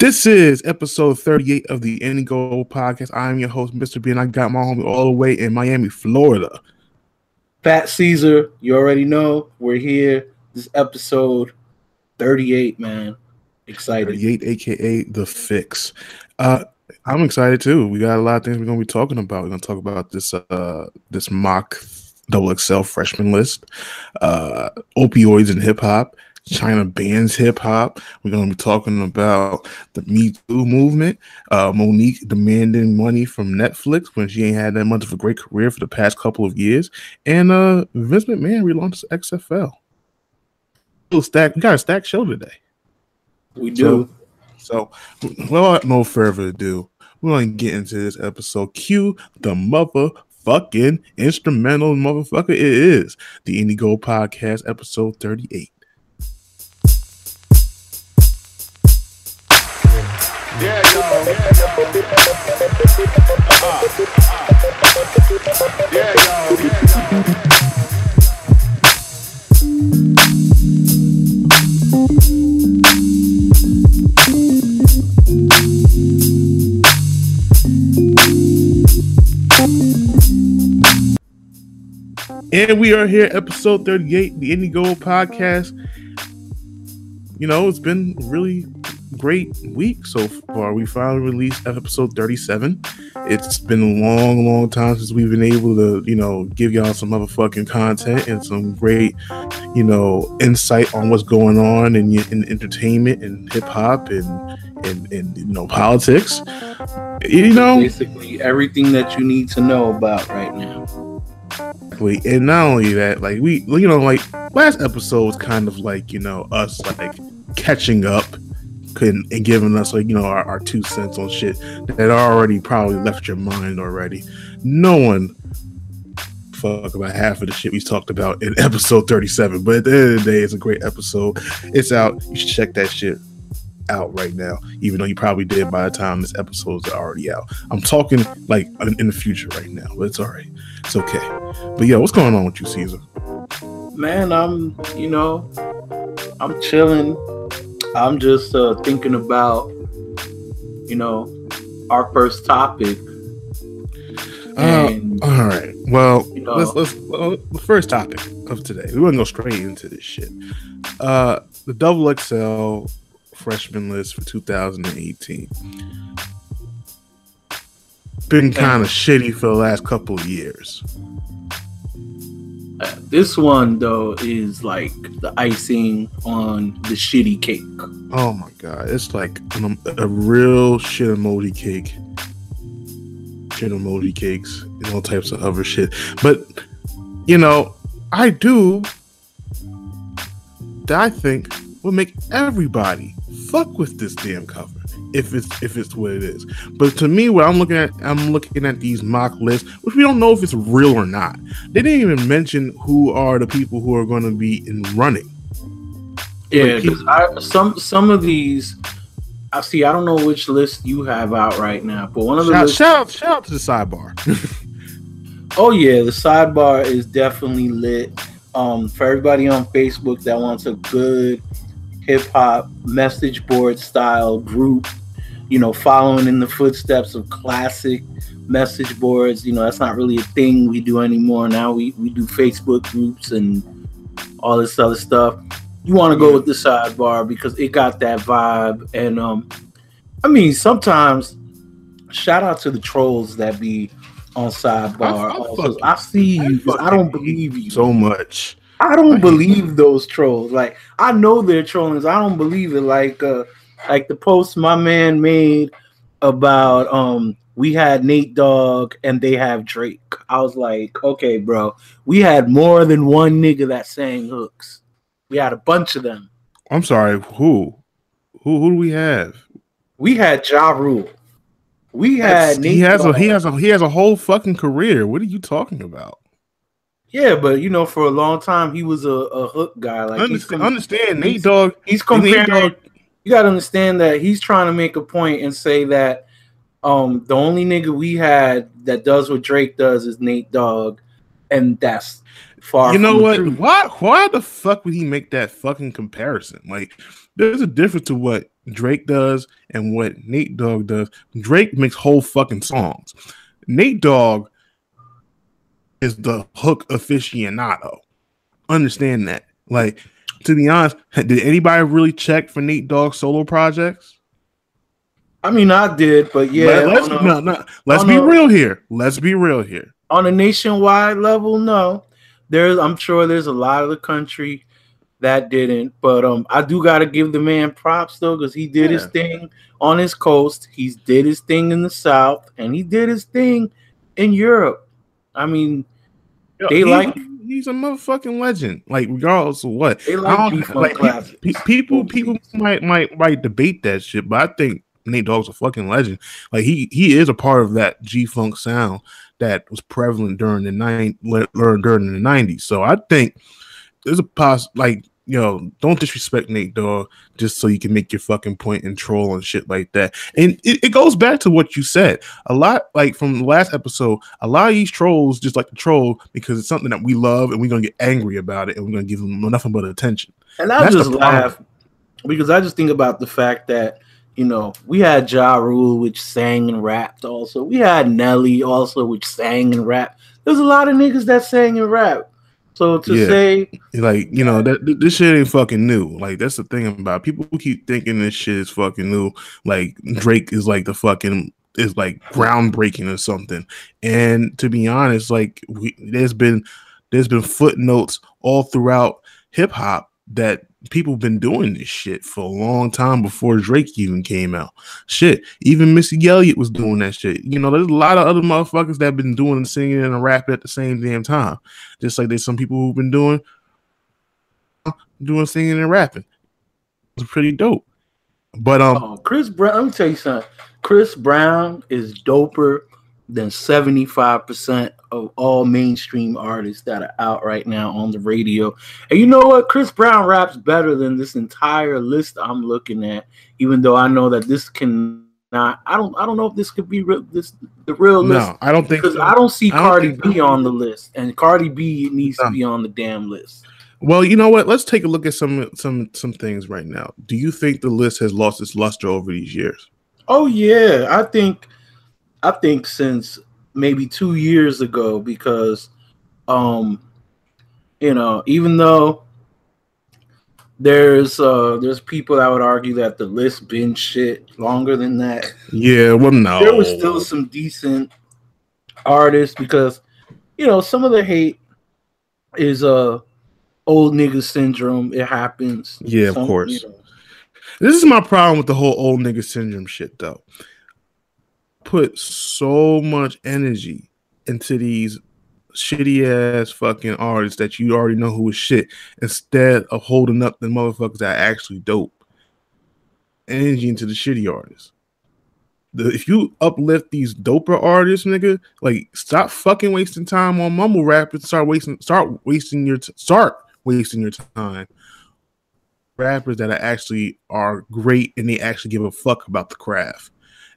This is episode 38 of the IndieGold podcast. I'm your host, Mr. B, and I got my homie all the way in Miami, Florida. Fat Caesar, you already know we're here. This episode 38, man. Excited. 38, aka the fix. Uh, I'm excited too. We got a lot of things we're gonna be talking about. We're gonna talk about this uh this mock double XL freshman list, uh opioids and hip hop, China bans hip hop. We're going to be talking about the Me Too movement. Uh, Mo'Nique demanding money from Netflix when she ain't had that much of a great career for the past couple of years, and uh, Vince McMahon relaunched XFL. We'll stack. We got a stack show today. We do. So, so without no further ado, we're going to get into this episode. Cue the motherfucking instrumental motherfucker. It is the Goal Podcast, episode 38. Yeah. Yeah, And we are here, episode 38, the IndieGold podcast. You know, it's been really great week so far. We finally released episode 37. It's been a long, long time since we've been able to, you know, give y'all some motherfucking content and some great, you know, insight on what's going on in, in entertainment and hip hop and, and, and, you know, politics. You know, basically everything that you need to know about right now. And not only that, like we, you know, like last episode was kind of like, you know, us like catching up and, and giving us like you know our, our two cents on shit that already probably left your mind already. No one fuck about half of the shit we talked about in episode 37. But at the end of the day, it's a great episode. It's out. You should check that shit out right now, even though you probably did by the time this episode is already out. I'm talking like in the future right now, but it's all right. It's okay. But yeah, what's going on with you, Caesar? Man, I'm, you know, I'm chilling. I'm just uh, thinking about, you know, our first topic. Uh, all right. Well, you know, let's let's well, the first topic of today. We want to go straight into this shit. Uh, the double XL freshman list for 2018 been kind of shitty for the last couple of years. This one though is like the icing on the shitty cake. Oh my god, it's like a, a real shit emoji cake, shit emoji cakes, and all types of other shit. But you know, I do that I think will make everybody fuck with this damn cover if it's if it's what it is. But to me, what I'm looking at, I'm looking at these mock lists, which we don't know if it's real or not. They didn't even mention who are the people who are going to be in running. Yeah, people, I, some some of these, I see. I don't know which list you have out right now, but one of the shout, lists, shout out, shout out to the sidebar. oh yeah, the sidebar is definitely lit. Um, for everybody on Facebook that wants a good hip hop message board style group you know, following in the footsteps of classic message boards. You know, that's not really a thing we do anymore. Now we, we do Facebook groups and all this other stuff. You want to go with the sidebar because it got that vibe. And um, I mean, sometimes shout out to the trolls that be on sidebar. I, I, I see you. I, I don't believe you so much. I don't believe those trolls. Like I know they're trolling. I don't believe it. Like uh, like the post my man made about um we had Nate Dogg and they have Drake. I was like, okay, bro, we had more than one nigga that sang hooks. We had a bunch of them. I'm sorry, who? Who who do we have? We had Ja Rule. We had Nate he has Dogg. a he has a he has a whole fucking career. What are you talking about? Yeah, but you know, for a long time he was a, a hook guy. Like understand, understand Nate Dogg. He's comparing. Nate Dogg, you got to understand that he's trying to make a point and say that um the only nigga we had that does what Drake does is Nate Dogg, and that's far. You know what? Why? Why the fuck would he make that fucking comparison? Like, there's a difference to what Drake does and what Nate Dogg does. Drake makes whole fucking songs. Nate Dogg is the hook aficionado. Understand that. Like, to be honest, did anybody really check for Nate Dogg solo projects? I mean, I did, but yeah. Let, us no, no, let's be real here. Let's be real here. On a nationwide level, no. There's, I'm sure there's a lot of the country that didn't, but um, I do got to give the man props though, because he did yeah. his thing on his coast. He did his thing in the South, and he did his thing in Europe. I mean, Yo, they like he's a motherfucking legend. Like regardless of what, they like, like people people might might might debate that shit, but I think Nate Dogg's a fucking legend. Like he he is a part of that G Funk sound that was prevalent during the nine during the nineties. So I think there's a pos like yo, don't disrespect Nate Dogg just so you can make your fucking point and troll and shit like that. And it, it, goes back to what you said. A lot, like from the last episode, a lot of these trolls just like to troll because it's something that we love and we're gonna get angry about it and we're gonna give them nothing but attention. And I That's just laugh because I just think about the fact that you know, we had Ja Rule, which sang and rapped also. We had Nelly also, which sang and rapped. There's a lot of niggas that sang and rap. So to yeah. say, like, you know, that this shit ain't fucking new. Like, that's the thing about people who keep thinking this shit is fucking new. Like, Drake is like the fucking is like groundbreaking or something. And to be honest, like, we, there's been there's been footnotes all throughout hip hop that people been doing this shit for a long time before Drake even came out. Shit, even Missy Elliott was doing that shit. You know, there's a lot of other motherfuckers that have been doing singing and rapping at the same damn time. Just like there's some people who've been doing doing singing and rapping. It's pretty dope. But um, oh, Chris Brown. Let me tell you something. Chris Brown is doper than 75% of all mainstream artists that are out right now on the radio. And you know what? Chris Brown raps better than this entire list I'm looking at, even though I know that this can not I don't I don't know if this could be real this the real no, list. I don't think because I don't see I Cardi don't B on the list. And Cardi B needs no. to be on the damn list. Well, you know what? Let's take a look at some some some things right now. Do you think the list has lost its luster over these years? Oh yeah, I think I think since maybe two years ago because um you know even though there's uh there's people that would argue that the list been shit longer than that. Yeah well no. There was still some decent artists because you know some of the hate is uh old nigga syndrome. It happens. Yeah some, of course. you know. this is my problem with the whole old nigga syndrome shit though put so much energy into these shitty ass fucking artists that you already know who is shit instead of holding up the motherfuckers that are actually dope. Energy into the shitty artists. The, if you uplift these doper artists, nigga, like stop fucking wasting time on mumble rap and start wasting start wasting your t- start wasting your time. Rappers that are actually are great and they actually give a fuck about the craft.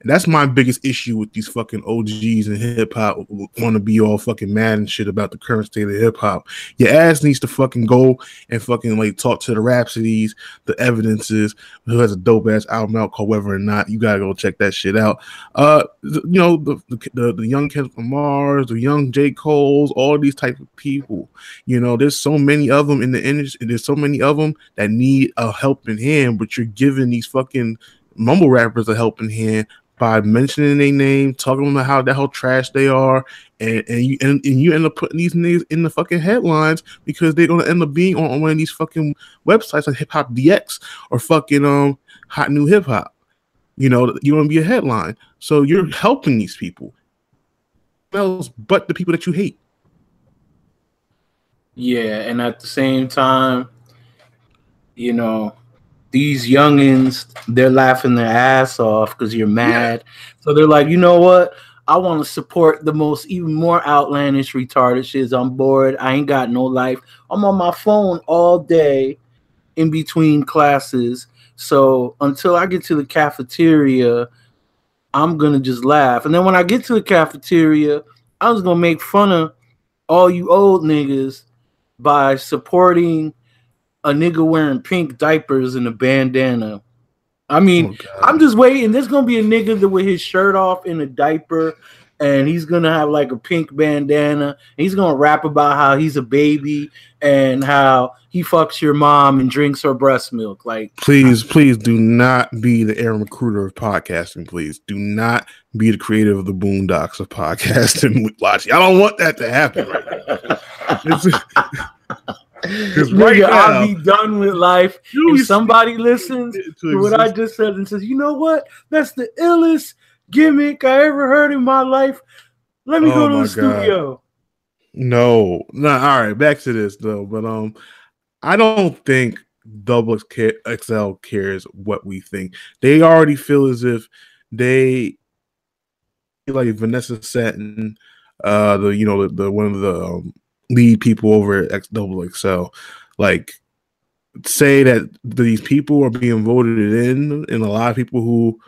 That's my biggest issue with these fucking OGs and hip hop want to be all fucking mad and shit about the current state of hip hop. Your ass needs to fucking go and fucking like talk to the Rapsodys, the evidences, who has a dope ass album out Weather or Not. You gotta go check that shit out. Uh, you know the the, the, the young Kendrick Lamar's, the young J Cole's, all these type of people. You know, there's so many of them in the industry. There's so many of them that need a helping hand, but you're giving these fucking mumble rappers a helping hand by mentioning their name, talking about how the hell trash they are, and and you and, and you end up putting these niggas in the fucking headlines because they're gonna end up being on, on one of these fucking websites like HipHopDX or fucking um Hot New Hip Hop. You know, you want to be a headline, so you're helping these people. Else, but the people that you hate. Yeah, and at the same time, you know, these youngins, they're laughing their ass off because you're mad. Yeah. So they're like, you know what? I want to support the most even more outlandish retarded shit. I'm bored. I ain't got no life. I'm on my phone all day in between classes. So until I get to the cafeteria, I'm gonna just laugh. And then when I get to the cafeteria, I was gonna make fun of all you old niggas by supporting a nigga wearing pink diapers and a bandana. I mean, Oh, I'm just waiting. There's gonna be a nigga that with his shirt off in a diaper, and he's gonna have like a pink bandana. And he's gonna rap about how he's a baby and how he fucks your mom and drinks her breast milk. Like, Please, please do not be the Aaron McGruder of podcasting. Please do not be the creator of the Boondocks of podcasting with. I don't want that to happen. Right now. It's- 'Cause right nigga, now- I'll be done with life if somebody listens to to what I just said and says, you know what? That's the illest gimmick I ever heard in my life. Let me Oh go to the studio. No, no. All right, back to this though. But um, I don't think Double XL cares what we think. They already feel as if they like Vanessa Satten, uh, the you know the, the one of the um, lead people over at X Double XL, like say that these people are being voted in, and a lot of people who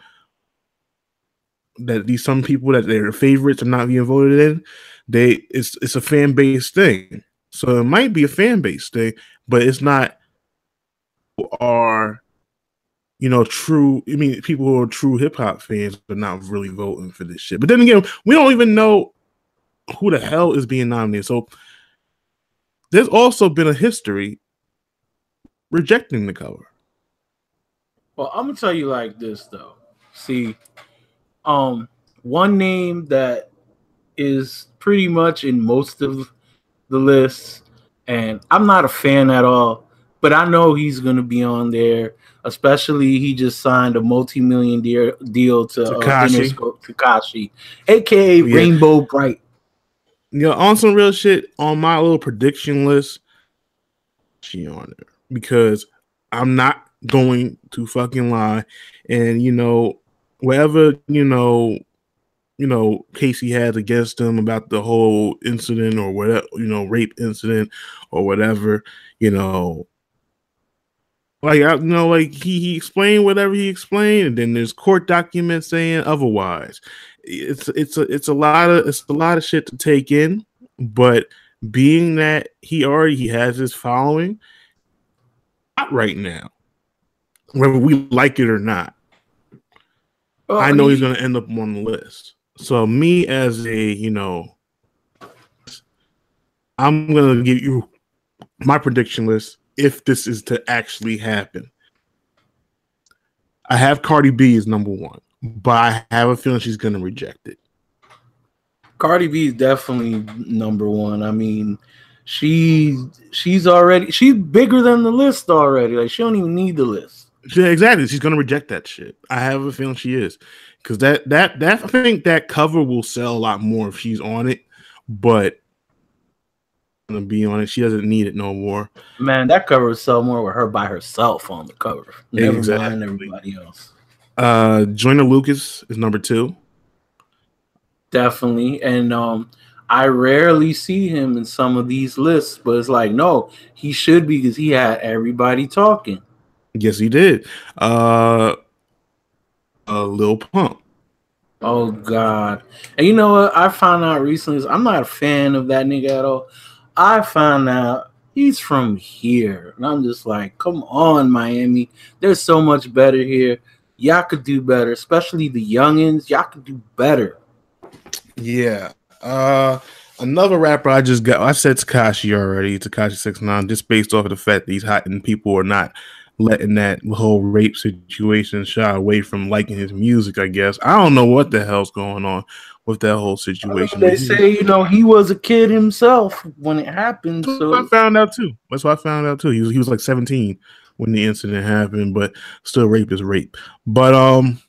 that these some people that their favorites are not being voted in they it's it's a fan base thing. So it might be a fan base thing, but it's not are you know true I mean people who are true hip hop fans but not really voting for this shit. But then again, we don't even know who the hell is being nominated. So there's also been a history rejecting the cover. Well, I'm gonna tell you like this though. See, um, one name that is pretty much in most of the lists, and I'm not a fan at all, but I know he's gonna be on there. Especially, he just signed a multi-million deal deal to uh, Tekashi, aka Yeah. Rainbow Bright. Know, on some real shit on my little prediction list, she on there because I'm not going to fucking lie. And you know, whatever you know, you know, Casey has against him about the whole incident or whatever, you know, rape incident or whatever, you know. Like I, you know, like he, he explained whatever he explained, and then there's court documents saying otherwise it's it's a it's a lot of it's a lot of shit to take in, but being that he already he has his following, not right now, whether we like it or not, Well, I know he- he's gonna end up on the list. So me as a you know, I'm gonna give you my prediction list if this is to actually happen. I have Cardi B as number one, but I have a feeling she's gonna reject it. Cardi B is definitely number one. I mean, she she's already she's bigger than the list already. Like she don't even need the list. Yeah, exactly. She's gonna reject that shit. I have a feeling she is, because that that that I think that cover will sell a lot more if she's on it, but gonna be on it. She doesn't need it no more. Man, that cover would sell more with her by herself on the cover. Never Exactly. mind everybody else. Uh, Joyner Lucas is number two. Definitely. And um I rarely see him in some of these lists, but it's like, no, he should be because he had everybody talking. Yes, he did. Uh, uh Lil Pump. Oh God! And you know what? I found out recently. is I'm not a fan of that nigga at all. I found out he's from here, and I'm just like, come on, Miami. There's so much better here. Y'all could do better, especially the youngins. Y'all could do better. Yeah. Uh, another rapper I just got. I said Tekashi already. Tekashi Six Nine, just based off of the fact that he's hot and people are not letting that whole rape situation shy away from liking his music. I guess I don't know what the hell's going on with that whole situation. They say, you know, he was a kid himself when it happened. So I found out too. That's what I found out too. He was he was like 17 when the incident happened, but still rape is rape. But um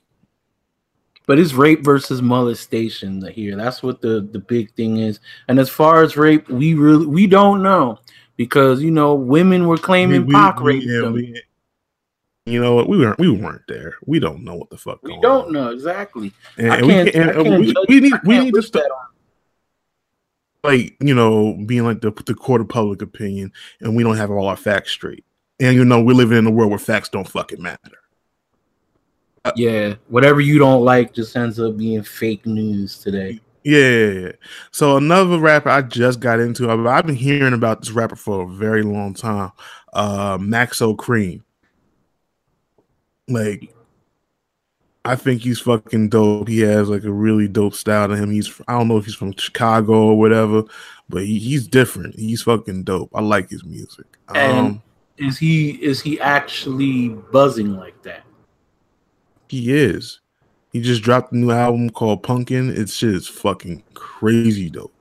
but it's rape versus molestation here. That's what the the big thing is. And as far as rape, we really we don't know because you know women were claiming we- Pac we- raped yeah, them. we- you know what? We weren't we weren't there. We don't know what the fuck. We don't on. know exactly. And, I and we can't- can't- and we, we need we need to stop like you know being like the the court of public opinion, and we don't have all our facts straight. And you know we're living in a world where facts don't fucking matter. Yeah, whatever you don't like just ends up being fake news today. Yeah, yeah, yeah. So another rapper I just got into. I've, I've been hearing about this rapper for a very long time. Uh, Maxo Kream. Like, I think he's fucking dope. He has like a really dope style to him. He's I don't know if he's from Chicago or whatever, but he, he's different. He's fucking dope. I like his music. And Um, is he is he actually buzzing like that? he is. He just dropped a new album called Punken. It's is fucking crazy dope.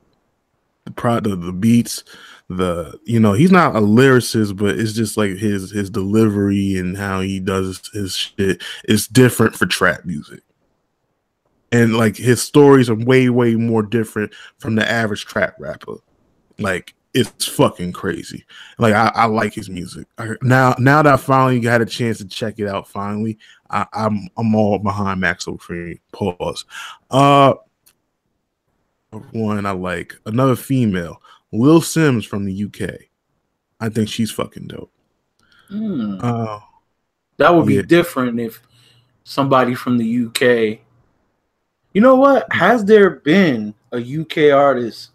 The product, the beats, the you know, he's not a lyricist, but it's just like his his delivery and how he does his shit is different for trap music. And like his stories are way, way more different from the average trap rapper. Like it's fucking crazy. Like I, I like his music. I, now, now that I finally got a chance to check it out, finally, I, I'm I'm all behind Max O'Free. Pause. Uh, one I like another female, Lil Sims from the UK. I think she's fucking dope. Hmm. Uh, That would be Yeah. different if somebody from the UK. You know what? Has there been a UK artist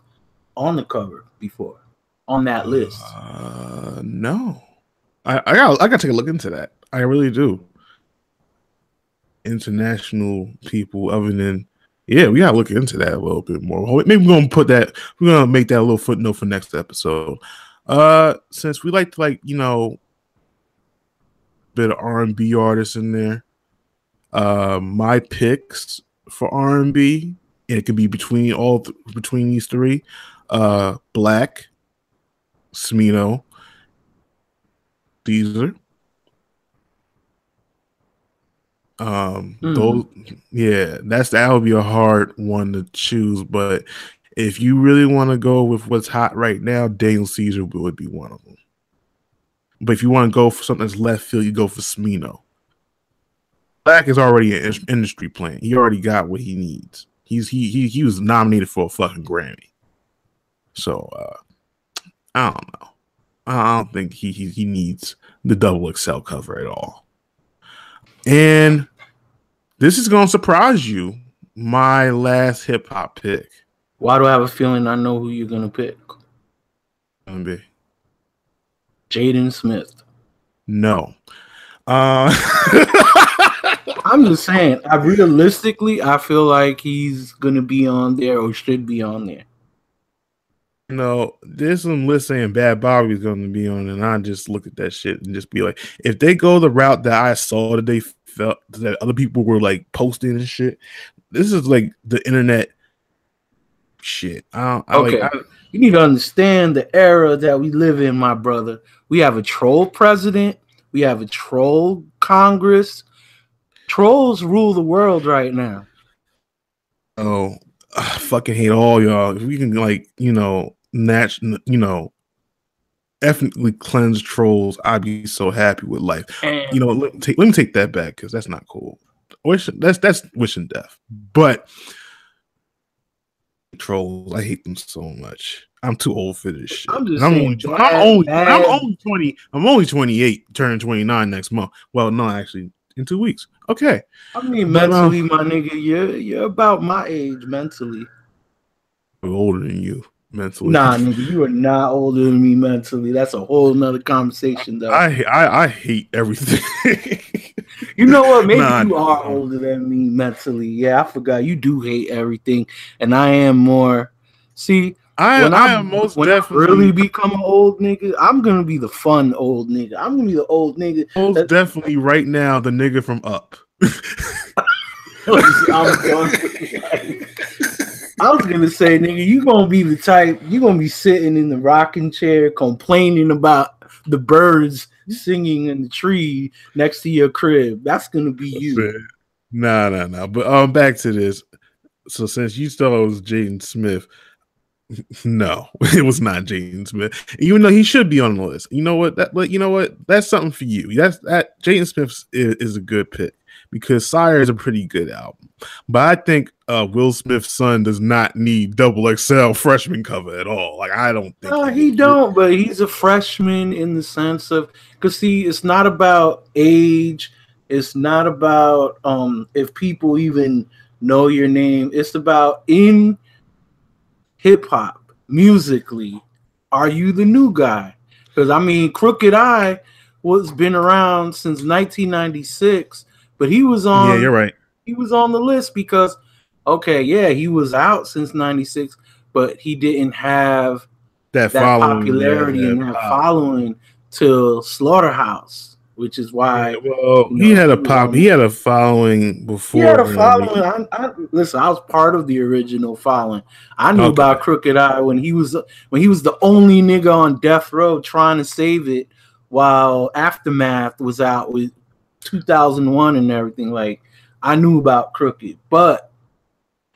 on the cover before on that list? Uh, no, I I got I got to take a look into that. I really do. International people, other than yeah, we gotta look into that a little bit more. Maybe we're gonna put that. We're gonna make that a little footnote for next episode. Uh, since we like to like you know, bit of R and B artists in there. Uh, my picks for R and B, and it could be between all th- between these three. Uh, Black, Smino, Deezer. Um, Hmm. those, yeah, that's that would be a hard one to choose. But if you really want to go with what's hot right now, Daniel Caesar would be one of them. But if you want to go for something that's left field, you go for Smino. Black is already an in- industry plant. He already got what he needs. He's he he he was nominated for a fucking Grammy. So uh I don't know. I don't think he he, he needs the double XL cover at all. And this is gonna surprise you. My last hip hop pick. Why do I have a feeling I know who you're gonna pick? Gonna be Jaden Smith. no. Uh I'm just saying, I realistically I feel like he's gonna be on there or should be on there. You know, there's some list saying Bhad Bhabie's going to be on, and I just look at that shit and just be like, if they go the route that I saw that they felt that other people were like posting and shit, this is like the internet shit. I don't, I, Okay. like, I, You need to understand the era that we live in, my brother. We have a troll president, we have a troll Congress. Trolls rule the world right now. oh, I fucking hate all y'all. If we can like, you know, nat- you know, ethnically cleanse trolls, I'd be so happy with life. And you know, let me take let me take that back because that's not cool. Wish that's that's wishing death. But trolls, I hate them so much. I'm too old for this shit. I'm just I'm saying, only, bad- I'm only I'm only 20. I'm only 28, turning 29 next month. Well, no, actually, in two weeks. Okay. I mean, But, uh, mentally, my nigga, you're you're about my age mentally. I'm older than you mentally. Nah, nigga, you are not older than me mentally. That's a whole nother conversation, though. I, I I hate everything. you know what? Maybe Nah, you are older than me mentally. Yeah, I forgot. You do hate everything, and I am more. See, I, when I I, am most when I definitely really become an old nigga, I'm gonna be the fun old nigga. I'm gonna be the old nigga. most that- definitely right now the nigga from Up. I'm done. I was gonna say, nigga, you gonna be the type. You gonna be sitting in the rocking chair complaining about the birds singing in the tree next to your crib. That's gonna be you. Nah, nah, nah. But um, back to this. So since you thought it was Jaden Smith, no, it was not Jaden Smith. Even though he should be on the list. You know what? That, but you know what? That's something for you. That's that. Jaden Smith is, is a good pick because Syre is a pretty good album. But I think uh, Will Smith's son does not need double XL freshman cover at all. Like I don't think. No, he don't. But he's a freshman in the sense of because see, it's not about age. It's not about um if people even know your name. It's about in hip hop musically, are you the new guy? Because I mean, Crooked I was been around since 1996, but he was on. Yeah, you're right. He was on the list because, okay, yeah, he was out since '96, but he didn't have That, that popularity yeah, and that following till Slaughterhouse, which is why Well, you he had a pop. He had a following before. he had a following. I, I, listen, I was part of the original following. I knew Okay. about Crooked I when he was when he was the only nigga on death row trying to save it, while Aftermath was out with 2001 and everything. Like I knew about Crooked, but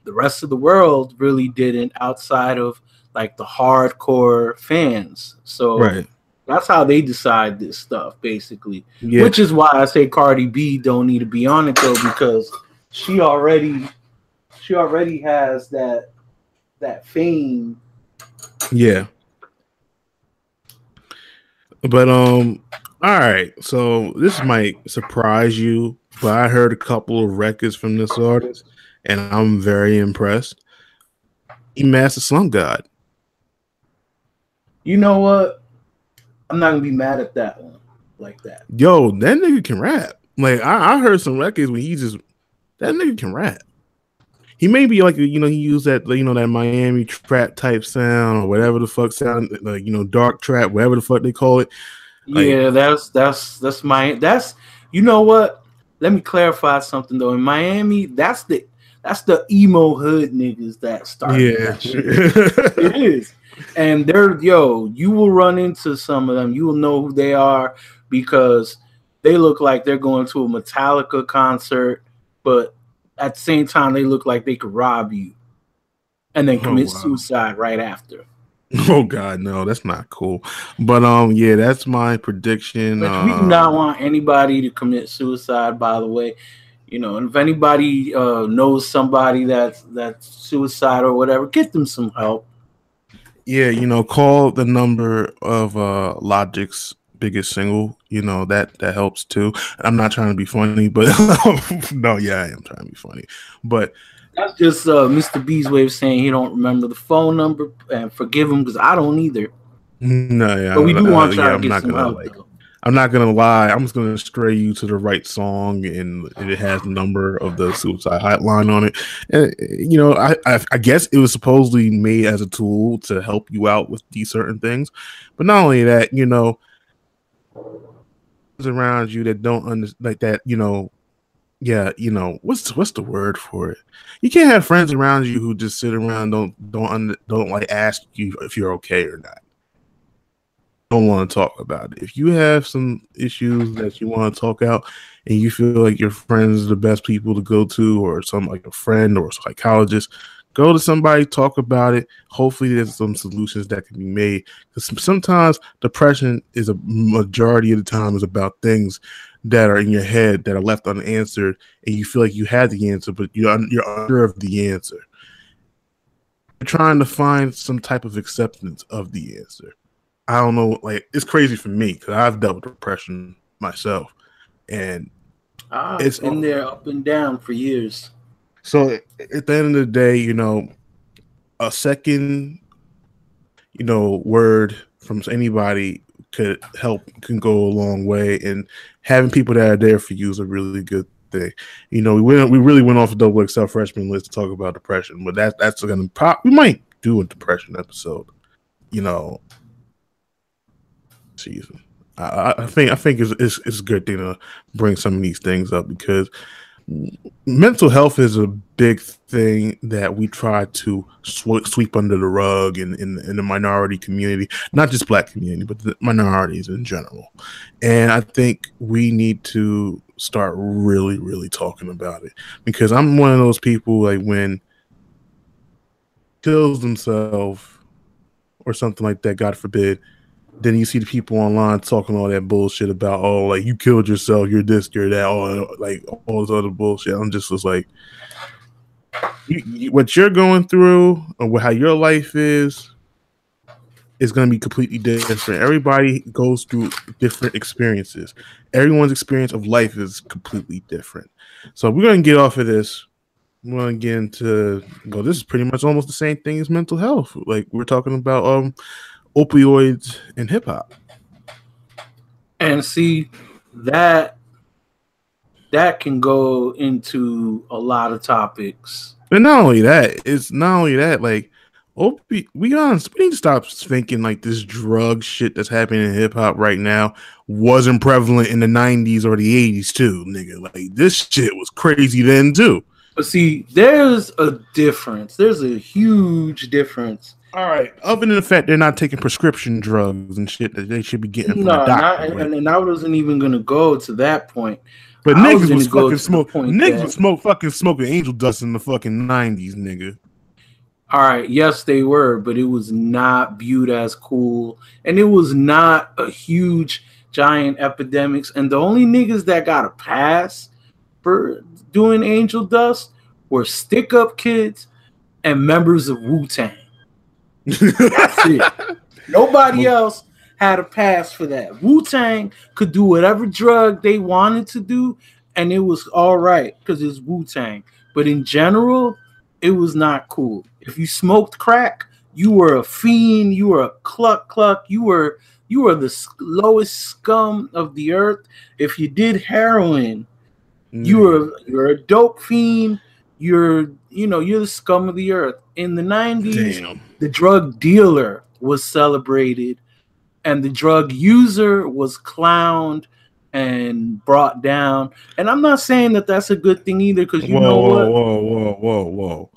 the rest of the world really didn't outside of like the hardcore fans. So Right. that's how they decide this stuff, basically. Yeah. Which is why I say Cardi B don't need to be on it though, because she already she already has that that fame. Yeah. But um all right. So this might surprise you, but I heard a couple of records from this artist and I'm very impressed. Ski Mask the Slump God. You know what? I'm not gonna be mad at that one like that. Yo, that nigga can rap. Like I, I heard some records when he just that nigga can rap. He may be like you know he used that you know that Miami trap type sound or whatever the fuck sound like you know dark trap whatever the fuck they call it. Like- yeah, that's that's that's my that's you know what? Let me clarify something though. In Miami, that's the that's the emo hood niggas that started Yeah, it is. And they're yo, you will run into some of them. You will know who they are because they look like they're going to a Metallica concert, but at the same time they look like they could rob you and then Oh, commit wow. suicide right after. oh god, no, that's not cool. But um, yeah, that's my prediction. But we do uh, not want anybody to commit suicide, by the way. You know, and if anybody uh, knows somebody that's that's suicide or whatever, get them some help. yeah, you know, call the number of uh Logic's biggest single. You know that that helps too. I'm not trying to be funny, but no, yeah, I am trying to be funny. But That's just uh, Mr. B's way of saying he don't remember the phone number, and forgive him because I don't either. no, yeah, But we do uh, want to try yeah, to I'm get not some gonna help. like. I'm not gonna lie. I'm just gonna stray you to the right song, and it has the number of the suicide hotline on it. And you know, I, I I guess it was supposedly made as a tool to help you out with these certain things. But not only that, you know, around you that don't under like that, you know, yeah, you know, what's what's the word for it? You can't have friends around you who just sit around don't don't don't like ask you if you're okay or not don't want to talk about it. If you have some issues that you want to talk out and you feel like your friends are the best people to go to, or some like a friend or a psychologist, go to somebody, talk about it. Hopefully, there's some solutions that can be made. Because sometimes depression is a majority of the time is about things that are in your head that are left unanswered, and you feel like you had the answer, but you're un- you're unsure of the answer. You're trying to find some type of acceptance of the answer. I don't know, like it's crazy for me because I've dealt with depression myself, and Ah, It's- it's been there up and down for years. so at the end of the day, you know, a second, you know, word from anybody could help can go a long way, and having people that are there for you is a really good thing. You know, we went we really went off a double XL freshman list to talk about depression, but that that's gonna pop. We might do a depression episode. You know, season. I, I- I think I think it's, it's it's a good thing to bring some of these things up because mental health is a big thing that we try to sw- sweep under the rug in, in in the minority community, not just black community, but the minorities in general. And I think we need to start really, really talking about it because I'm one of those people like when kills themselves or something like that, God forbid. Then you see the people online talking all that bullshit about, oh, like you killed yourself, you're this, you're that, all like all this other bullshit. I'm just was like, you, you- what you're going through or how your life is is going to be completely different. Everybody goes through different experiences. Everyone's experience of life is completely different. So we're going to get off of this We're going to get into go. This is pretty much almost the same thing as mental health. Like we're talking about um opioids and hip hop. And see that that can go into a lot of topics. But not only that, it's not only that, like opi- we honest, we need to stop thinking like this drug shit that's happening in hip hop right now wasn't prevalent in the 90s or the 80s too, nigga. Like this shit was crazy then too. But see, there's a difference. There's a huge difference. All right. Other than the fact they're not taking prescription drugs and shit that they should be getting from No, the not, doctor. and, and I wasn't even gonna go to that point. but I niggas was go fucking smoke. Niggas that- was smoke fucking smoking angel dust in the fucking nineties, nigga. All right, yes, they were, but it was not viewed as cool, and it was not a huge, giant epidemics. And the only niggas that got a pass for doing angel dust were stick up kids and members of Wu Tang. That's it. Nobody else had a pass for that. Wu Tang could do whatever drug they wanted to do, and it was all right because it's Wu Tang. But in general, it was not cool. If you smoked crack, you were a fiend. You were a cluck cluck. You were you were the lowest scum of the earth. If you did heroin, you mm. were you're a dope fiend. You're you know you're the scum of the earth. In the nineties, Damn. the drug dealer was celebrated and the drug user was clowned and brought down and i'm not saying that that's a good thing either because you whoa, know whoa, what whoa, whoa, whoa, whoa.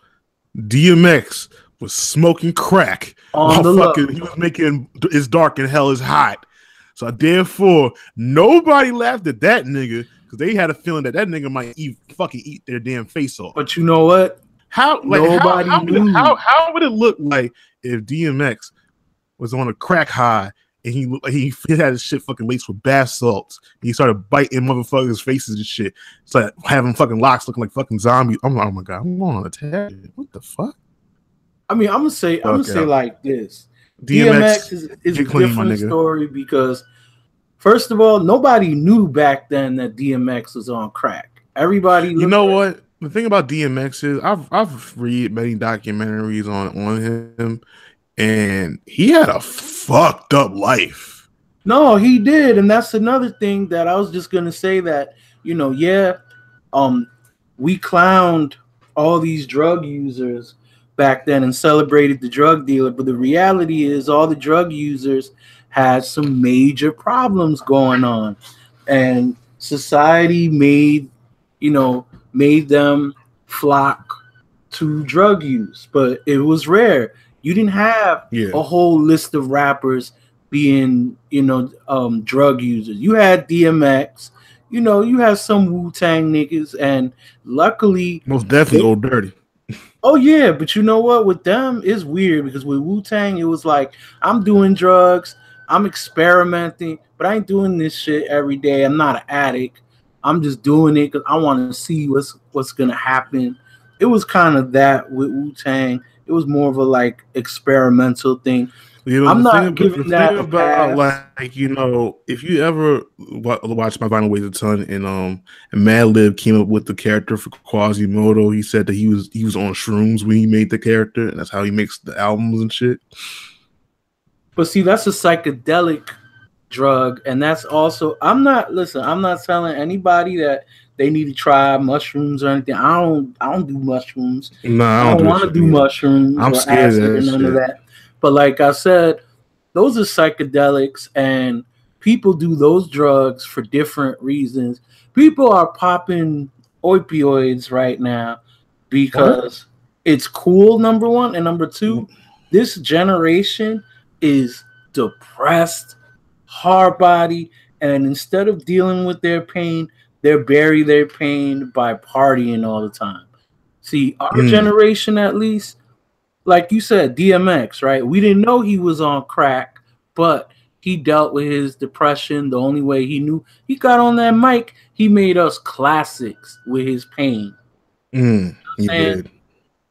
DMX was smoking crack on the fucking he was making it's dark and hell is hot. So therefore, nobody laughed at that nigga because they had a feeling that that nigga might eat fucking eat their damn face off. but you know what How like Nobody how, how, would it, how how would it look like if DMX was on a crack high and he he, he had his shit fucking laced with bath salts and he started biting motherfuckers' faces and shit. It's like having fucking locks looking like fucking zombies. I'm like, oh my god, I'm going on a tangent. What the fuck? i mean i'm gonna say i'm gonna say like this DMX, dmx, is, is a different story because first of all nobody knew back then that dmx was on crack everybody you know at- what? The thing about DMX is I've I've read many documentaries on on him, and he had a fucked up life. No, he did, and that's another thing that I was just gonna say that you know, yeah, um, we clowned all these drug users back then and celebrated the drug dealer, but the reality is all the drug users had some major problems going on, and society made you know made them flock to drug use, but it was rare. You didn't have Yeah, a whole list of rappers being, you know, um, drug users. You had DMX, you know, you had some Wu Tang niggas, and luckily, most definitely old dirty. oh yeah, but you know what? With them, it's weird because with Wu Tang, it was like I'm doing drugs, I'm experimenting, but I ain't doing this shit every day. I'm not an addict. I'm just doing it because I want to see what's what's gonna happen. It was kind of that with Wu Tang. It was more of a like experimental thing. You know, I'm not giving that about pass. like you know, if you ever wa- watch my Vinyl Weighs a Ton and um and Madlib came up with the character for Quasimoto, he said that he was he was on shrooms when he made the character, and that's how he makes the albums and shit. But see, that's a psychedelic drug, and that's also I'm not listen, I'm not telling anybody that they need to try mushrooms or anything. I don't I don't do mushrooms. Nah, I don't, don't, want to do mushrooms I'm or scared of none of that. But like I said, those are psychedelics and people do those drugs for different reasons. People are popping opioids right now because it's cool, number one. And number two, mm. this generation is depressed, hard body, and instead of dealing with their pain, they bury their pain by partying all the time. See, our Mm. generation at least, like you said, DMX, right? We didn't know he was on crack, but he dealt with his depression the only way he knew. He got on that mic, he made us classics with his pain. Mm, he did.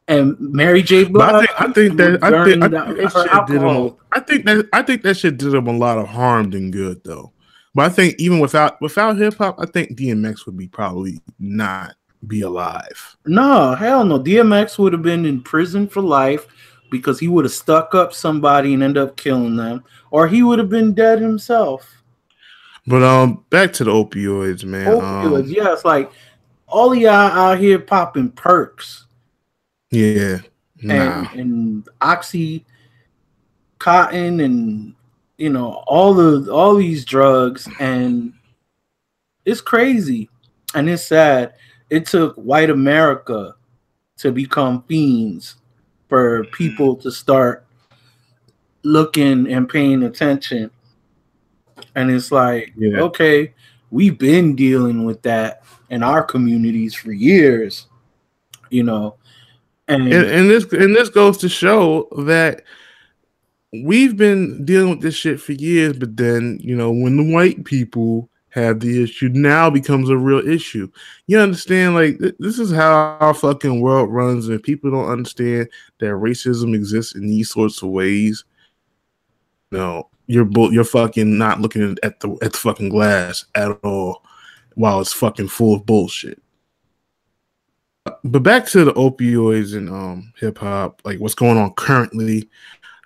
And Mary J. Blige, I think I think that I think, I think that shit did him. A. I think that I think that shit did him a lot of harm than good though. But I think even without without hip hop, I think DMX would be probably not be alive. No, hell no. DMX would have been in prison for life because he would have stuck up somebody and end up killing them, or he would have been dead himself. But um, back to the opioids, man. Opioids, um, yeah, it's like all y'all out here popping perks. Yeah, nah. and, and oxy, cotton, and you know all the all these drugs, and it's crazy and it's sad. It took white America to become fiends for people to start looking and paying attention. And it's like, yeah. okay, we've been dealing with that in our communities for years, you know. And, and, this and this goes to show that we've been dealing with this shit for years, but then you know when the white people have the issue now becomes a real issue. You understand? Like th- this is how our fucking world runs, and people don't understand that racism exists in these sorts of ways. No, you're you're fucking not looking at the at the fucking glass at all, while it's fucking full of bullshit. But back to the opioids and um hip hop, like what's going on currently.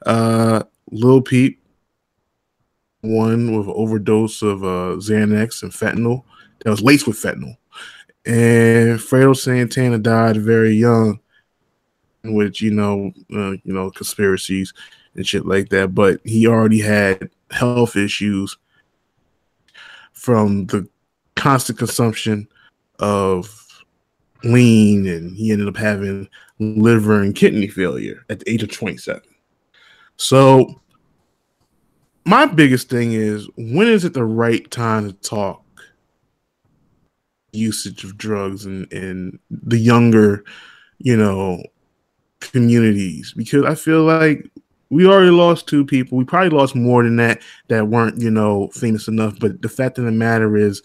Uh, Lil Peep one with overdose of uh, Xanax and fentanyl that was laced with fentanyl. And Fredo Santana died very young, which you know, uh, you know, conspiracies and shit like that. But he already had health issues from the constant consumption of lean, and he ended up having liver and kidney failure at the age of 27. So my biggest thing is when is it the right time to talk usage of drugs and and the younger, you know, communities because I feel like we already lost two people. We probably lost more than that that weren't, you know, famous enough. But the fact of the matter is,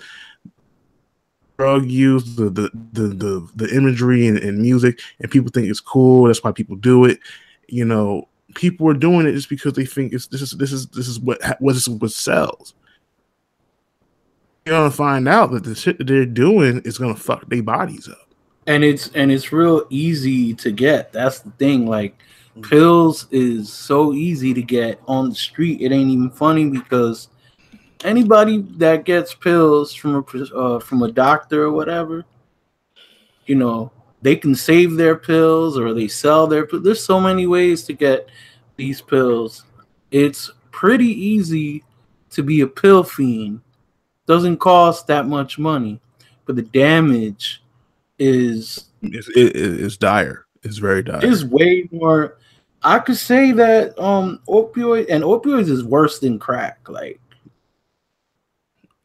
drug use, the the the the, the imagery and, and music, and people think it's cool. That's why people do it. You know, people are doing it just because they think it's this is this is this is what what this is what sells. You're gonna find out that the shit that they're doing is gonna fuck their bodies up. And it's and it's real easy to get. That's the thing. Like mm. pills is so easy to get on the street. It ain't even funny because anybody that gets pills from a uh, from a doctor or whatever, you know, they can save their pills or they sell their there's so many ways to get these pills. It's pretty easy to be a pill fiend. Doesn't cost that much money but the damage is it's, it, it's dire. It's very dire. It's way more i could say that um opioid and opioids is worse than crack like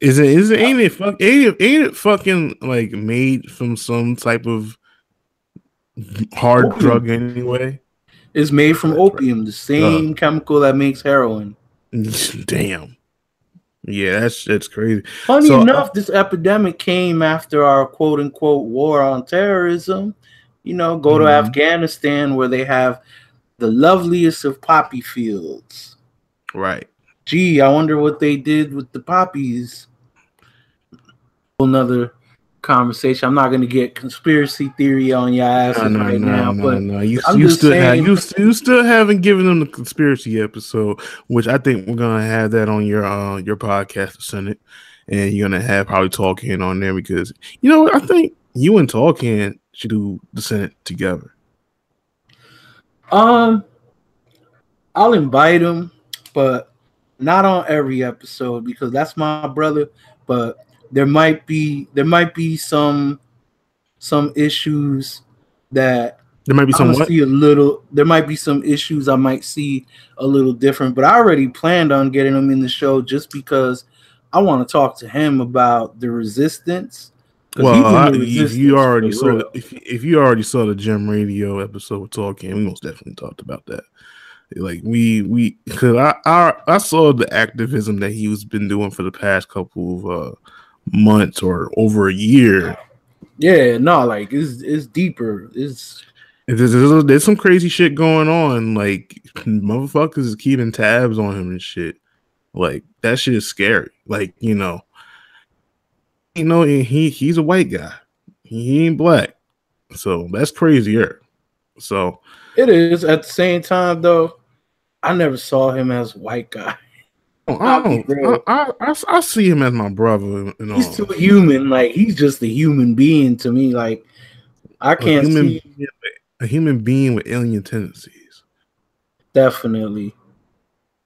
is it is it ain't it fuck ain't it, ain't it fucking like made from some type of hard opium. drug anyway. It's made from opium, the same uh, chemical that makes heroin. Damn. Yeah, that's that's crazy. Funny so, uh, enough, uh, this epidemic came after our quote unquote war on terrorism. You know, go mm-hmm. to Afghanistan where they have the loveliest of poppy fields. Right. Gee, I wonder what they did with the poppies. Another conversation. I'm not going to get conspiracy theory on your ass no, no, right no, now, no, but no. You, you still saying, have, you, you still haven't given them the conspiracy episode, which I think we're gonna have that on your uh your podcast, Senate, and you're gonna have probably talking on there because you know I think you and talking should do the Senate together. Um, I'll invite him, but not on every episode because that's my brother. But there might be there might be some some issues that there might be some see a little there might be some issues I might see a little different, but I already planned on getting him in the show just because I want to talk to him about the resistance. Well, I, if you already saw the, if, if you already saw the Gem Radio episode talking, we most definitely talked about that. Like we we because I, I I saw the activism that he was been doing for the past couple of uh months or over a year. Yeah, no, like it's it's deeper. It's there's, there's, there's some crazy shit going on. Like motherfuckers is keeping tabs on him and shit. Like that shit is scary. Like you know, you know he he's a white guy. he ain't black. So that's crazier. So it is. At the same time, though, I never saw him as white guy. Oh, I, I, I, I, see him as my brother. You know. He's too human. Like he's just a human being to me. Like I can't a human, see a human being with alien tendencies. Definitely.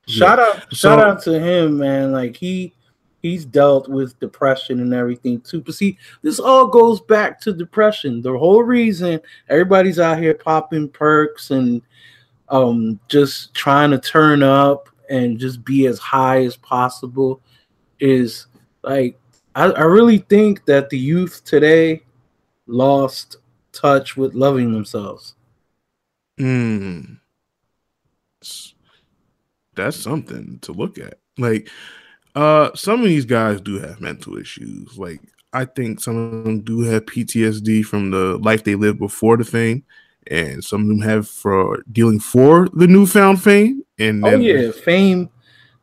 Shout yeah. out, shout out to him, man. Like he he's dealt with depression and everything too. But see, this all goes back to depression. The whole reason everybody's out here popping perks and um just trying to turn up and just be as high as possible is like I, I really think that the youth today lost touch with loving themselves. Hmm. That's something to look at. Like, uh, some of these guys do have mental issues. Like, I think some of them do have PTSD from the life they lived before the thing, and some of them have for dealing for the newfound fame. And oh yeah, fame.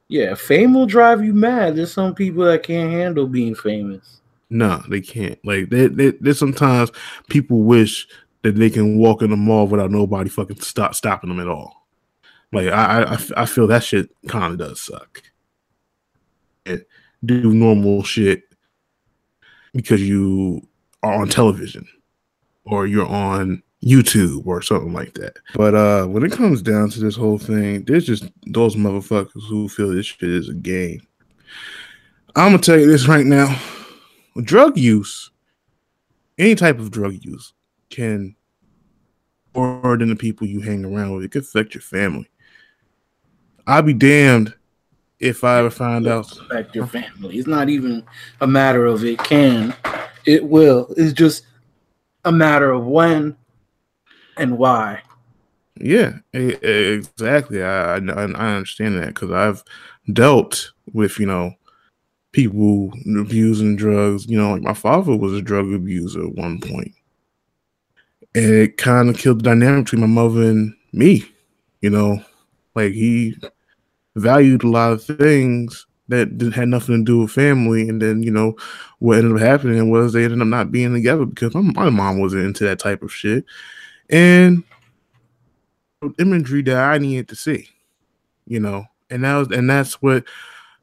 Yeah, fame will drive you mad. There's some people that can't handle being famous. No, they can't. Like they, they, there's sometimes people wish that they can walk in the mall without nobody fucking stop stopping them at all. Like I, I, I feel that shit kind of does suck. And do normal shit because you are on television or you're on YouTube or something like that. But uh when it comes down to this whole thing, there's just those motherfuckers who feel this shit is a game. I'm gonna tell you this right now. Drug use, any type of drug use, can more than the people you hang around with. It could affect your family. I'll be damned if I ever find out. Affect your family. It's not even a matter of it can, it will. It's just a matter of when and why. Yeah, exactly. I I, I understand that because I've dealt with you know people abusing drugs. You know, like my father was a drug abuser at one point, and it kind of killed the dynamic between my mother and me. You know, like he valued a lot of things that had nothing to do with family, and then you know what ended up happening was they ended up not being together because my, my mom wasn't into that type of shit, and imagery that I needed to see, you know, and that was and that's what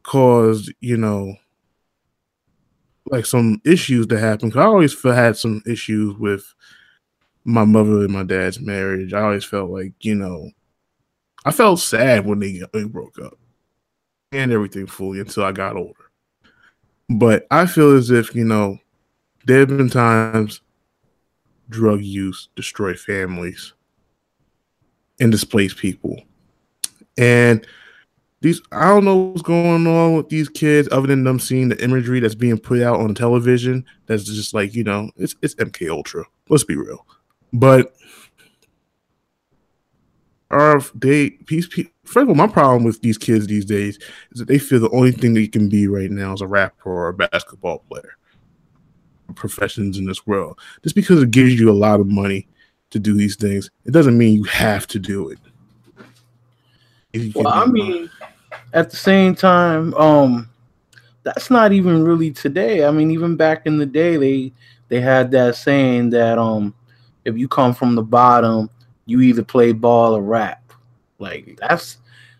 caused you know like some issues to happen. Cause I always had some issues with my mother and my dad's marriage. I always felt like you know I felt sad when they, they broke up and everything fully until I got older. But I feel as if, you know, there have been times drug use destroy families and displace people. And these I don't know what's going on with these kids other than them seeing the imagery that's being put out on television that's just like, you know, it's it's MK Ultra. Let's be real. But are they peace, first of all my problem with these kids these days is that they feel the only thing they can be right now is a rapper or a basketball player professions in this world just because it gives you a lot of money to do these things it doesn't mean you have to do it well i mean at the same time um that's not even really today i mean even back in the day they they had that saying that um if you come from the bottom you either play ball or rap. Like that's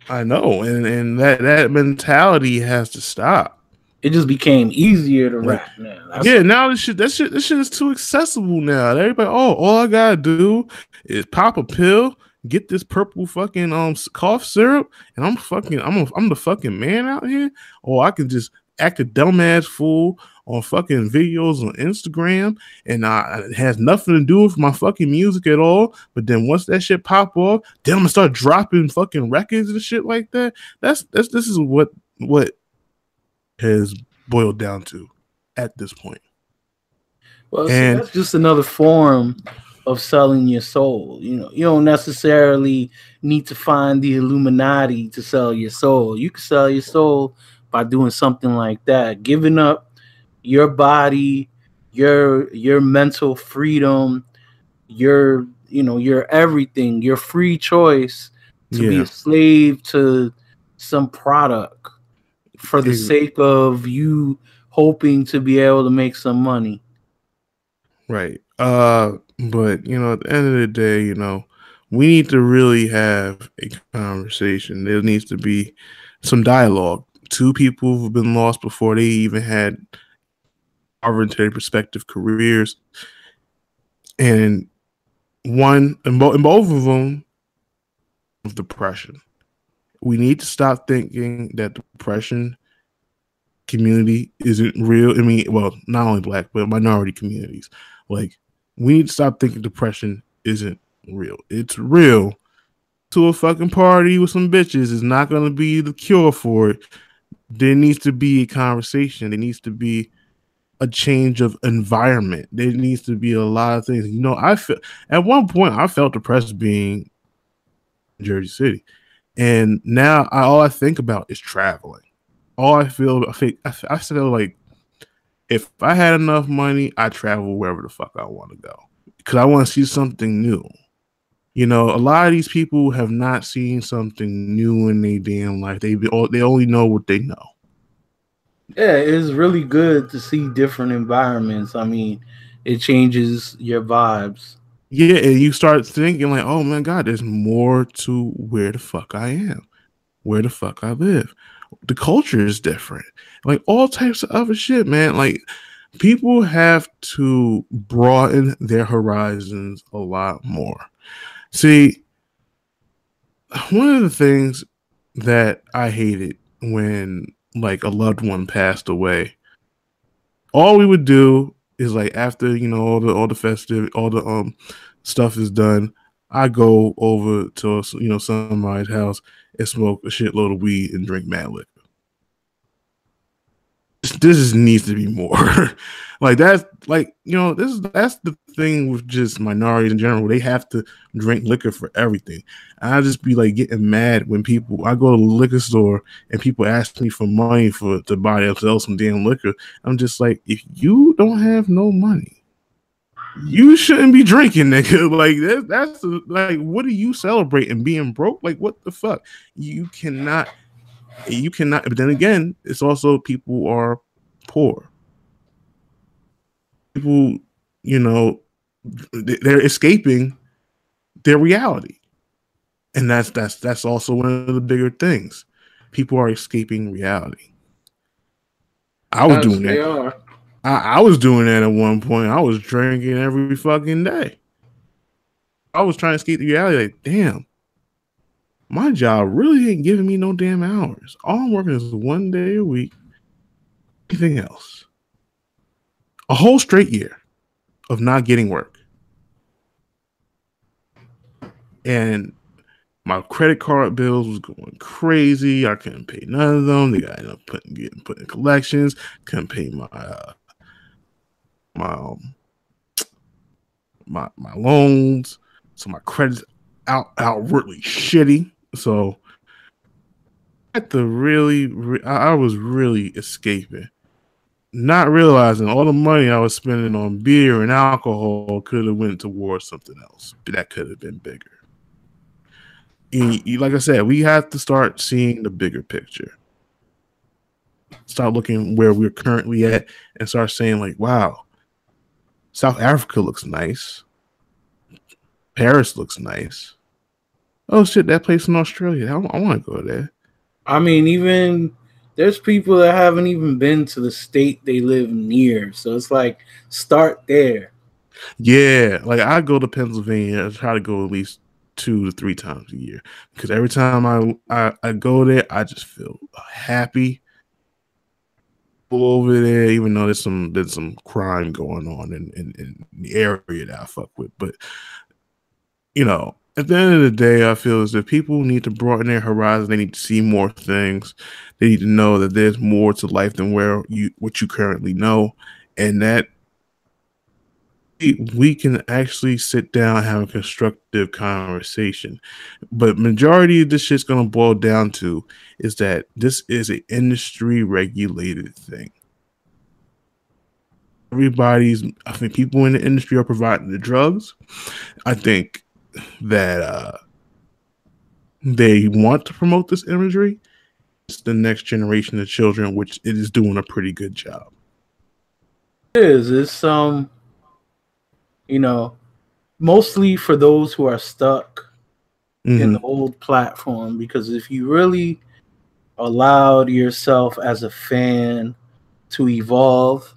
I know, and and that that mentality has to stop. It just became easier to rap now. That's yeah, now this shit that shit this shit is too accessible now. Everybody, oh, all I gotta do is pop a pill, get this purple fucking um cough syrup, and I'm fucking I'm a, I'm the fucking man out here. Or I can just act a dumbass fool on fucking videos on Instagram, and uh, it has nothing to do with my fucking music at all. But then once that shit pop off, then I'm gonna start dropping fucking records and shit like that. That's that's this is what what has boiled down to at this point. Well, and, that's just another form of selling your soul. You know, you don't necessarily need to find the Illuminati to sell your soul. You can sell your soul by doing something like that, giving up your body, your your mental freedom, your you know your everything, your free choice to yeah. be a slave to some product for the sake of you hoping to be able to make some money. Right. Uh, but you know, at the end of the day, you know, we need to really have a conversation. There needs to be some dialogue. Two people who've been lost before they even had into their careers, and one and, bo- and both of them of depression. We need to stop thinking that depression community isn't real. I mean, well, not only black but minority communities. Like we need to stop thinking depression isn't real. It's real. To a fucking party with some bitches is not going to be the cure for it. There needs to be a conversation. There needs to be a change of environment. There needs to be a lot of things. You know, I felt at one point I felt depressed being in Jersey City, and now I, all I think about is traveling. All I feel, I think, I, feel like if I had enough money, I travel wherever the fuck I want to go because I want to see something new. You know, a lot of these people have not seen something new in their damn life. They they only know what they know. Yeah, it's really good to see different environments. I mean, it changes your vibes. Yeah, and you start thinking like, oh my god, there's more to where the fuck I am, where the fuck I live. The culture is different, like all types of other shit, man. Like people have to broaden their horizons a lot more. See, one of the things that I hated when like a loved one passed away, all we would do is like after you know all the all the festive all the um stuff is done, I go over to you know somebody's house and smoke a shitload of weed and drink mad liquor this needs to be more. like that's like you know this is that's the thing with just minorities in general. They have to drink liquor for everything. I just be like getting mad when people I go to the liquor store and people ask me for money for to buy themselves some damn liquor. I'm just like, if you don't have no money, you shouldn't be drinking, nigga. Like that, that's like, what are you celebrating? Being broke? Like what the fuck? You cannot you cannot. But then again, it's also people are poor. People, you know, they're escaping their reality, and that's that's that's also one of the bigger things. People are escaping reality. I was yes, doing that. I, I was doing that at one point. I was drinking every fucking day. I was trying to escape the reality. Like, damn, my job really ain't giving me no damn hours. All I'm working is one day a week. Anything else? A whole straight year of not getting work. And my credit card bills was going crazy. I couldn't pay none of them. They got up putting getting put in collections. Couldn't pay my uh, my um, my my loans. So my credit's out outwardly shitty. So I had to really, re- I was really escaping, not realizing all the money I was spending on beer and alcohol could have went towards something else. That could have been bigger. And like I said, we have to start seeing the bigger picture. Start looking where we're currently at and start saying, like, wow, South Africa looks nice. Paris looks nice oh shit, that place in Australia. I, I want to go there. I mean, even there's people that haven't even been to the state they live near. So it's like start there. Yeah, like I go to Pennsylvania. I try to go at least two to three times a year because every time I, I I go there, I just feel happy. Over there, even though there's some there's some crime going on in, in, in the area that I fuck with, but you know, at the end of the day, I feel as if people need to broaden their horizon. They need to see more things. They need to know that there's more to life than where you what you currently know, and that we can actually sit down and have a constructive conversation. But majority of this shit's gonna boil down to is that this is an industry regulated thing. Everybody's I think people in the industry are providing the drugs. I think that uh, they want to promote this imagery. It's the next generation of children, which it is doing a pretty good job. It is. It's um you know, mostly for those who are stuck mm-hmm. in the old platform. Because if you really allowed yourself as a fan to evolve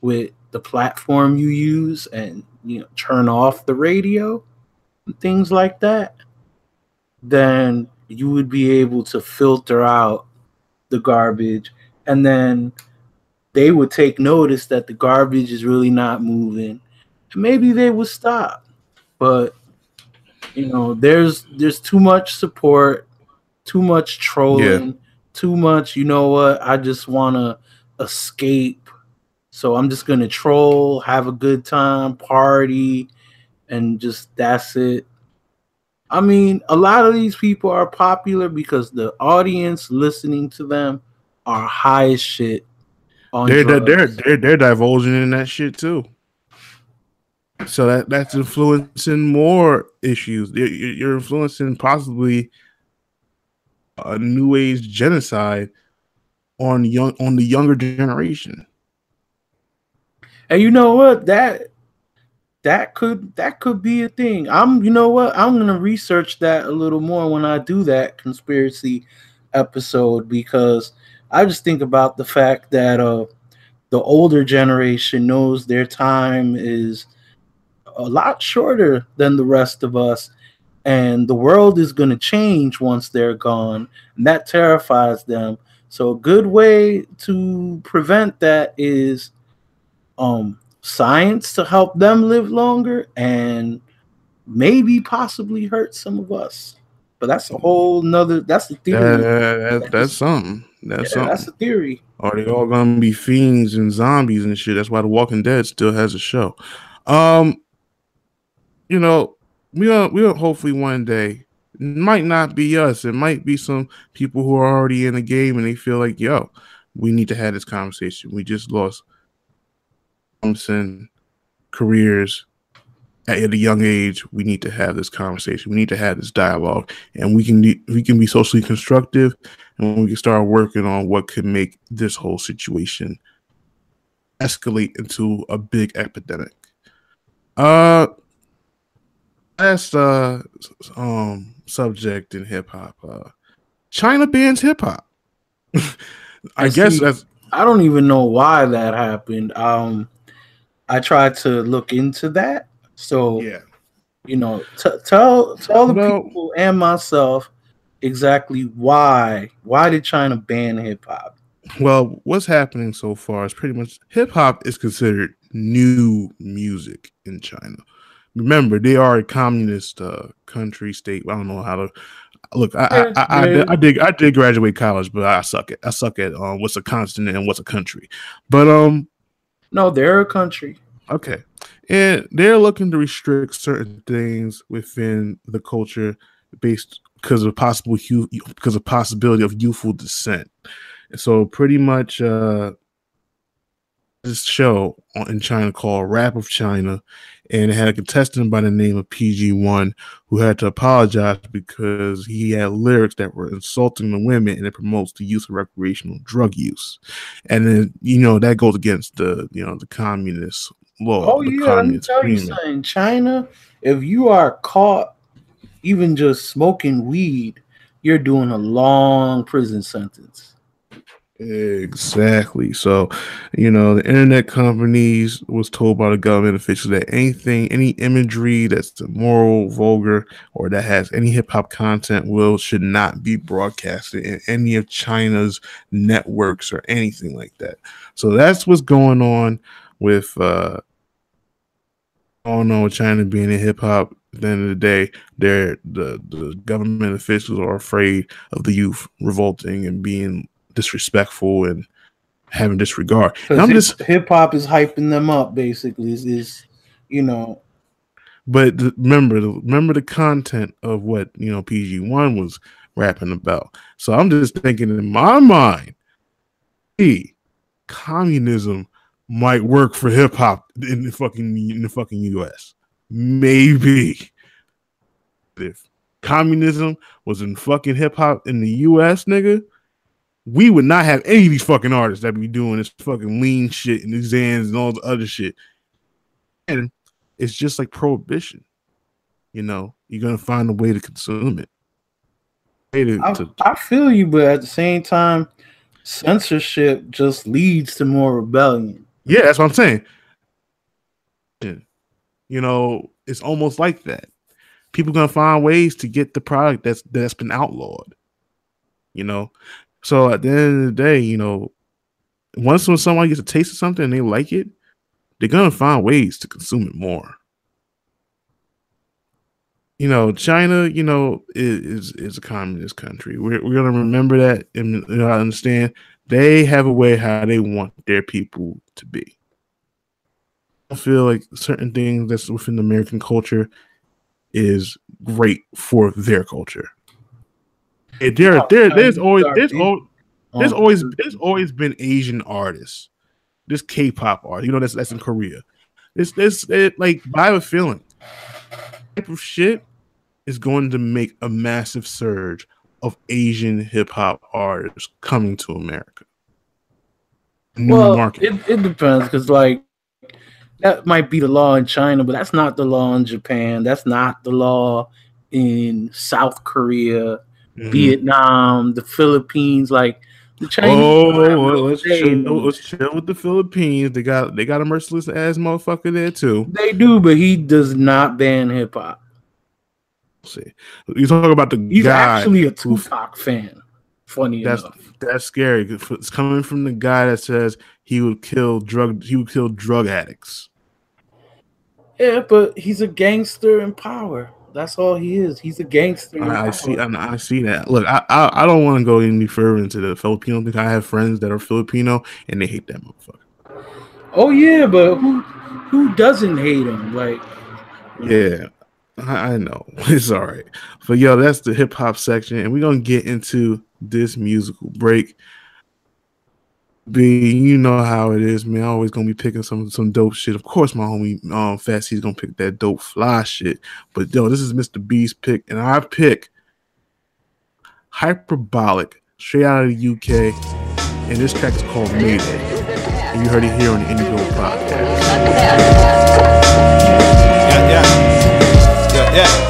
with the platform you use and you know turn off the radio things like that then you would be able to filter out the garbage. And then they would take notice that the garbage is really not moving. And maybe they would stop. But you know there's there's too much support too much trolling yeah. too much you know what i just want to escape. So i'm just gonna troll have a good time party and just that's it I mean, a lot of these people are popular because the audience listening to them are high as shit. they're, they're they're they're they're divulging in that shit too. So that that's influencing more issues. You're, you're influencing possibly a new age genocide on young on the younger generation. And you know what? That that could that could be a thing. I'm you know what? I'm gonna research that a little more when I do that conspiracy episode because I just think about the fact that uh the older generation knows their time is a lot shorter than the rest of us and the world is going to change once they're gone and that terrifies them so a good way to prevent that is um science to help them live longer and maybe possibly hurt some of us. But that's a whole nother that's the theory. Uh, that, that's something. That's yeah, something. That's a theory. Are they all gonna be fiends and zombies and shit? That's why The Walking Dead still has a show. Um, you know, we'll we'll hopefully one day might not be us. It might be some people who are already in the game and they feel like, yo, we need to have this conversation. We just lost Thompson careers at a young age, we need to have this conversation. We need to have this dialogue, and we can we can be socially constructive, and we can start working on what could make this whole situation escalate into a big epidemic. Uh, last uh um subject in hip hop, uh, China bans hip hop. I, I guess see, that's I don't even know why that happened. Um I tried to look into that. So yeah, you know, t- tell tell the well, people and myself exactly why why did China ban hip hop? Well, what's happening so far is pretty much hip hop is considered new music in China. Remember, they are a communist uh, country state. I don't know how to look. I I, I, I, did, I did I did graduate college, but I suck at I suck at um, what's a continent and what's a country. But um, no, they're a country. Okay. And they're looking to restrict certain things within the culture based because of possible because of possibility of youthful descent. So pretty much uh this show in China called Rap of China, and it had a contestant by the name of PG1 who had to apologize because he had lyrics that were insulting the women and it promotes the use of recreational drug use. And then, you know, that goes against the, you know, the communist law. Oh, yeah. Let me tell you something. China, if you are caught even just smoking weed, you're doing a long prison sentence. Exactly. So, you know, the internet companies was told by the government officials that anything, any imagery that's immoral, vulgar, or that has any hip hop content will should not be broadcasted in any of China's networks or anything like that. So that's what's going on with uh all know China being in hip hop. At the end of the day, they're the, the government officials are afraid of the youth revolting and being disrespectful and having disregard. And I'm just hip hop is hyping them up. Basically, is, is you know. But remember, the, remember the content of what you know PG One was rapping about. So I'm just thinking in my mind, hey, communism might work for hip hop in the fucking in the fucking U.S. Maybe if communism was in fucking hip hop in the U.S., nigga, we would not have any of these fucking artists that be doing this fucking lean shit and exams and all the other shit. And it's just like prohibition. You know, you're gonna find a way to consume it. To, I, to, I feel you, but at the same time, censorship just leads to more rebellion. Yeah, that's what I'm saying. You know, it's almost like that. People gonna find ways to get the product that's that's been outlawed. You know, so at the end of the day, you know, once when someone gets a taste of something and they like it, they're gonna find ways to consume it more. You know, China, you know, is is a communist country. We're we're gonna remember that and you know, understand they have a way how they want their people to be. I feel like certain things that's within American culture is great for their culture. There, there, there's always there's always there's always there's always been Asian artists, this K-pop art. You know that's that's in Korea. This this it, like by a feeling type of shit is going to make a massive surge of Asian hip hop artists coming to America. New well, market. It, it depends because like that might be the law in China, but that's not the law in Japan. That's not the law in South Korea, mm-hmm. Vietnam, the Philippines. Like the Chinese. Oh, let's chill, let's chill with the Philippines. They got they got a merciless ass motherfucker there too. They do, but he does not ban hip hop. See, you talk about the he's actually a Tupac fan. Funny that's, enough, that's scary. It's coming from the guy that says he would kill drug he would kill drug addicts. Yeah, but he's a gangster in power. That's all he is. He's a gangster. I, I see. I, I, see that. Look, I I, I don't want to go any further into the Filipino thing. I have friends that are Filipino and they hate that motherfucker. Oh yeah, but who who doesn't hate him? Like, yeah, I, I know it's all right. But yo, that's the hip hop section, and we're gonna get into this musical break. B, you know how it is, man. Always gonna be picking some some dope shit. Of course, my homie um Fast he's gonna pick that dope fly shit. But yo, this is Mr. B's pick, and I pick hyperbolic straight out of the UK. And this track is called Mayday. And you heard it here on the IndieGold podcast. Yeah, yeah. Yeah, yeah.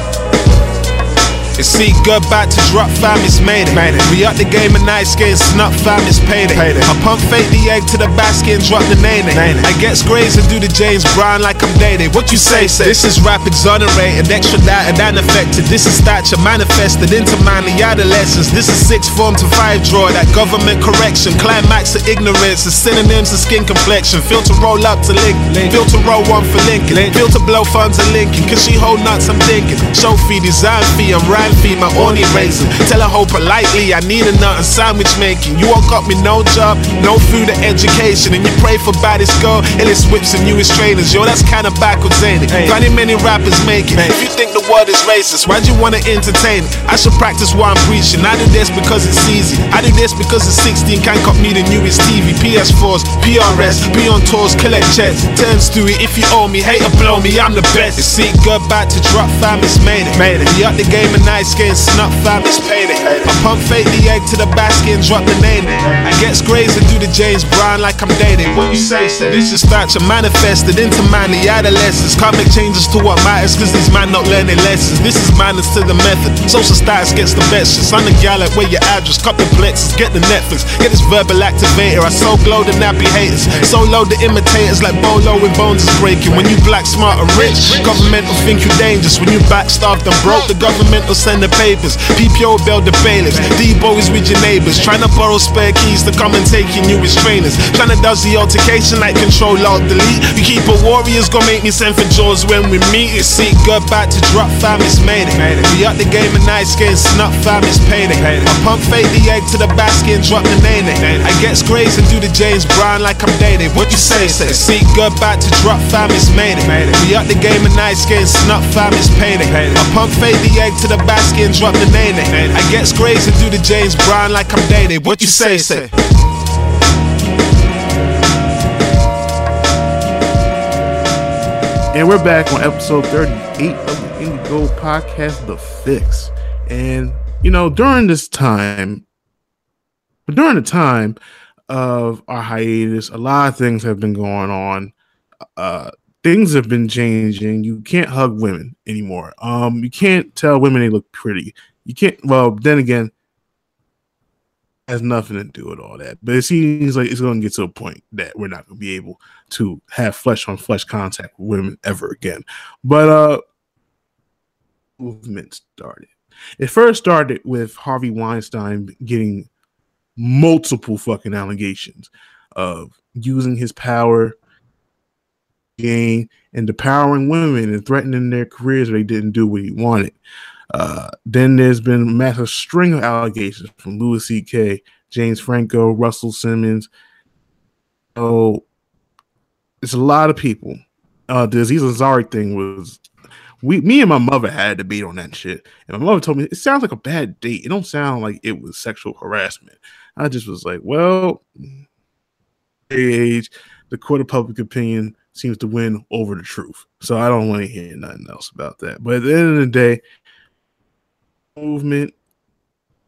It's see good to drop fam, it's made it. Made it. We up the game of night skating, snuff fam, it's paid it. I pump fake the egg to the basket and drop the name it. I get graze and do the James Brown like I'm dated. What you say, say? This is rap exonerated, extra data and affected. This is stature manifested into manly adolescence. This is six form to five draw, that government correction. Climax of ignorance, the synonyms of skin complexion. Filter roll up to link, filter roll one for Lincoln. Filter blow funds to Lincoln, cause she hold nuts, I'm thinking. Show fee, design fee, I'm rhyme feed my only razor. Tell her hoe politely, I need a nut and sandwich making. You all got me no job, no food or education, and you pray for baddest girl, illest whips and newest trainers. Yo, that's kinda backwards, ain't it? Funny many rappers make it. If you think the world is racist, why'd you wanna entertain it? I should practice what I'm preaching. I do this because it's easy. I do this because the 16 can't cut me the newest TV, PS4s, PRS, be on tours, collect checks. Turn Stewie, if you owe me, hate or blow me, I'm the best. You see, good back to drop fam, it's made it. Made it. We up the game and night getting snuff fam, it's payday. I pump fake the egg to the basket and drop the name. I get graze and do the James Brown like I'm dating. What you say, say? This is stature manifested into manly adolescence. Can't make changes to what matters, cause these man not learning lessons. This is madness to the method. Social status gets the best. Son the gal like where your address, cut the plexus, get the Netflix, get this verbal activator. I so glow the nappy haters, so low the imitators like Bolo when bones is breaking. When you black, smart, and rich, government will think you dangerous. When you back starved and broke, the government will send the papers. PPO build the bailiffs. Deebo is with your neighbors. Trying to borrow spare keys to come and take your newest trainers. Trying to does the altercation like control alt delete. You keep a warriors gonna make me send for jaws when we meet. You see, good back to drop fam, it's made it. Made it. We up the game of night getting snuff fam, it's payday. Paid I pump fake the egg to the basket and drop the name it. I get grace and do the James Brown like I'm dated. What you say? Say, see, good back to drop fam, it's made it. Made it. We up the game of night getting snuff fam, it's payday. Paid I pump fake the egg to the basket and drop the name. I get grace and do the James Brown like I'm dated. What you say, say? And we're back on episode 38 of the IndieGold podcast, The Fix. And, you know, during this time, during the time of our hiatus, a lot of things have been going on. Uh, things have been changing. You can't hug women anymore. Um, you can't tell women they look pretty. You can't. Well, then again, has nothing to do with all that. But it seems like it's going to get to a point that we're not going to be able to have flesh on flesh contact with women ever again. But uh, movement started. It first started with Harvey Weinstein getting multiple fucking allegations of using his power gain and empowering women and threatening their careers if they didn't do what he wanted. Uh, then there's been a massive string of allegations from Louis C.K., James Franco, Russell Simmons. Oh, it's a lot of people. Uh, the Aziz Ansari thing was we, me and my mother had a debate on that shit, and my mother told me it sounds like a bad date. It don't sound like it was sexual harassment. I just was like, well, age, the court of public opinion seems to win over the truth. So I don't want to hear nothing else about that. But at the end of the day, movement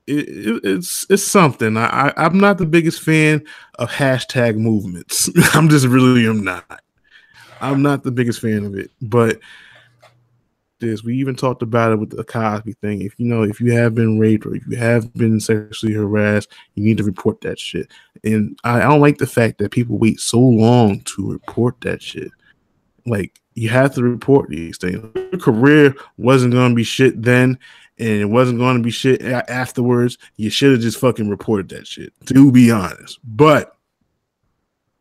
it, it, it's it's something. I, I am not the biggest fan of hashtag movements. I'm just really am not. I'm not the biggest fan of it, but this we even talked about it with the Cosby thing. If you know if you have been raped or if you have been sexually harassed, you need to report that shit. And I, I don't like the fact that people wait so long to report that shit. Like you have to report these things. Your career wasn't going to be shit then, and it wasn't going to be shit afterwards, you should have just fucking reported that shit. To be honest, but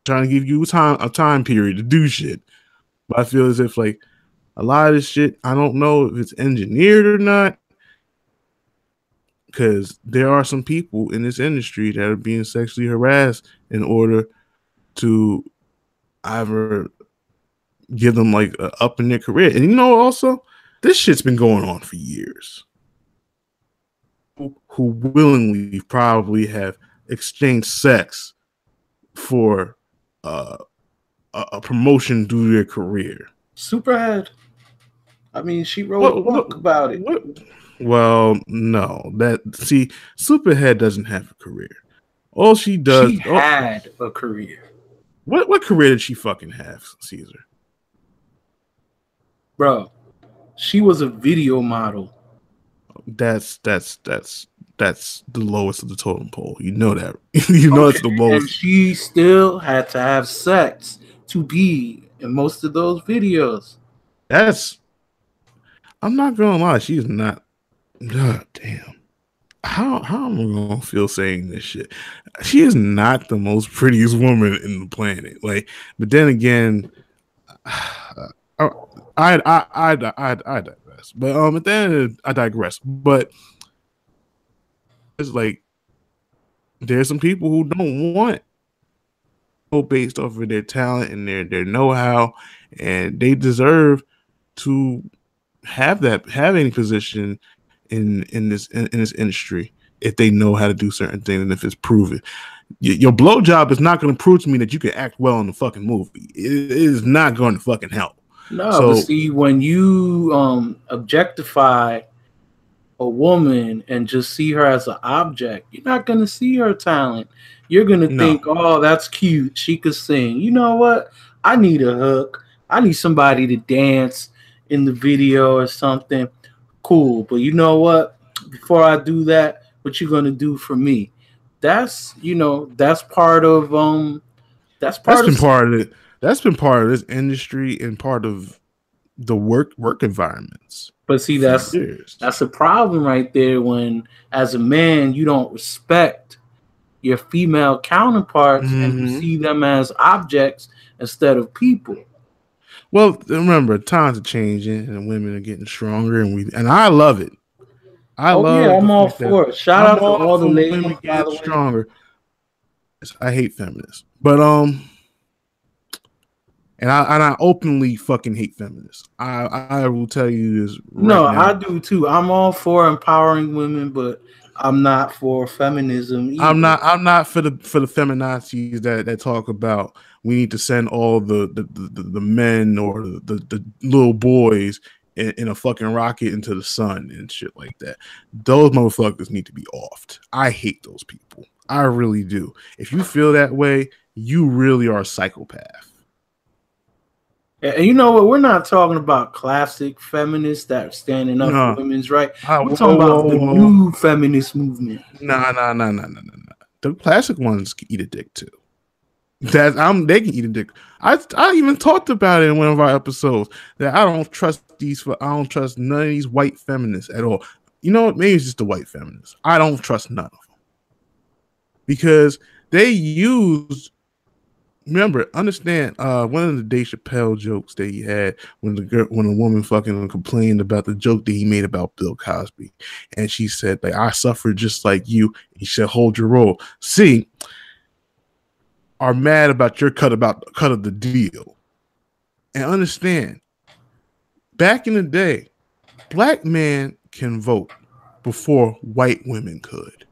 trying to give you time a time period to do shit. But I feel as if like a lot of this shit, I don't know if it's engineered or not. Because there are some people in this industry that are being sexually harassed in order to either give them like a up in their career. And you know, also, this shit's been going on for years who willingly probably have exchanged sex for uh, a, a, promotion due to their career. Superhead. I mean, she wrote what, a book what, about it. What? Well, no. That see, Superhead doesn't have a career. All she does. She had a career. What what career did she fucking have, Caesar? Bro, she was a video model that's that's that's that's the lowest of the totem pole. You know that. you know okay. it's the lowest. And she still had to have sex to be in most of those videos. That's I'm not gonna lie, she's not god damn. How how am I gonna feel saying this shit? She is not the most prettiest woman in the planet. Like, but then again, I I I I I, I digress. But um, at the end, I digress. But it's like there's some people who don't want based off of their talent and their their know-how, and they deserve to have that have any position in in this in, in this industry if they know how to do certain things and if it's proven. Your blowjob is not going to prove to me that you can act well in the fucking movie. It is not going to fucking help. No, so, but see, when you um objectify a woman and just see her as an object, you're not gonna see her talent. You're gonna no. think, oh, that's cute. She could sing. You know what? I need a hook. I need somebody to dance in the video or something. Cool. But you know what? Before I do that, what you gonna do for me? That's you know, that's part of um that's part that's of been part of it that's been part of this industry and part of the work work environments. But see, that's that's a problem right there. When as a man, you don't respect your female counterparts mm-hmm. and you mm-hmm. see them as objects instead of people. Well, remember, times are changing and women are getting stronger, and we and I love it. I oh, love. Yeah, I'm all for it. Shout I'm out to all, all the ladies women getting stronger. I hate feminists, but um, and I and I openly fucking hate feminists. I I will tell you this. Right no, now. I do too. I'm all for empowering women, but I'm not for feminism. Either. I'm not. I'm not for the for the feminazis that that talk about we need to send all the the, the, the men or the, the, little boys in, in, a fucking rocket into the sun and shit like that. Those motherfuckers need to be offed. I hate those people. I really do. If you feel that way, you really are a psychopath. And you know what? We're not talking about classic feminists that are standing up No. for women's rights. Ah, We're whoa, talking about the new feminist movement. Nah, nah, nah, nah, nah, nah, nah. The classic ones eat a dick too. That I'm they can eat a dick. I I even talked about it in one of our episodes that I don't trust these. For I don't trust none of these white feminists at all. You know what? Maybe it's just the white feminists. I don't trust none of them because they use. Remember, understand. Uh, one of the Dave Chappelle jokes that he had when the girl, when a woman fucking complained about the joke that he made about Bill Cosby, and she said, "Like I suffered just like you." He said, "Hold your roll." See, are mad about your cut about cut of the deal, and understand. Back in the day, black men can vote before white women could.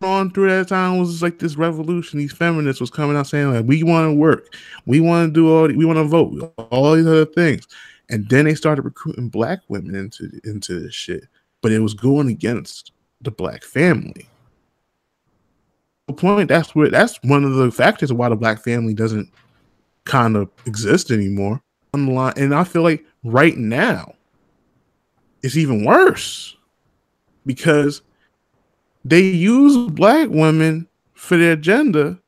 On through that time was like this revolution. These feminists was coming out saying like, "We want to work, we want to do all, we want to vote, all these other things." And then they started recruiting black women into into this shit, but it was going against the black family. Point that's where that's one of the factors why the black family doesn't kind of exist anymore. And I feel like right now it's even worse because they use black women for their agenda.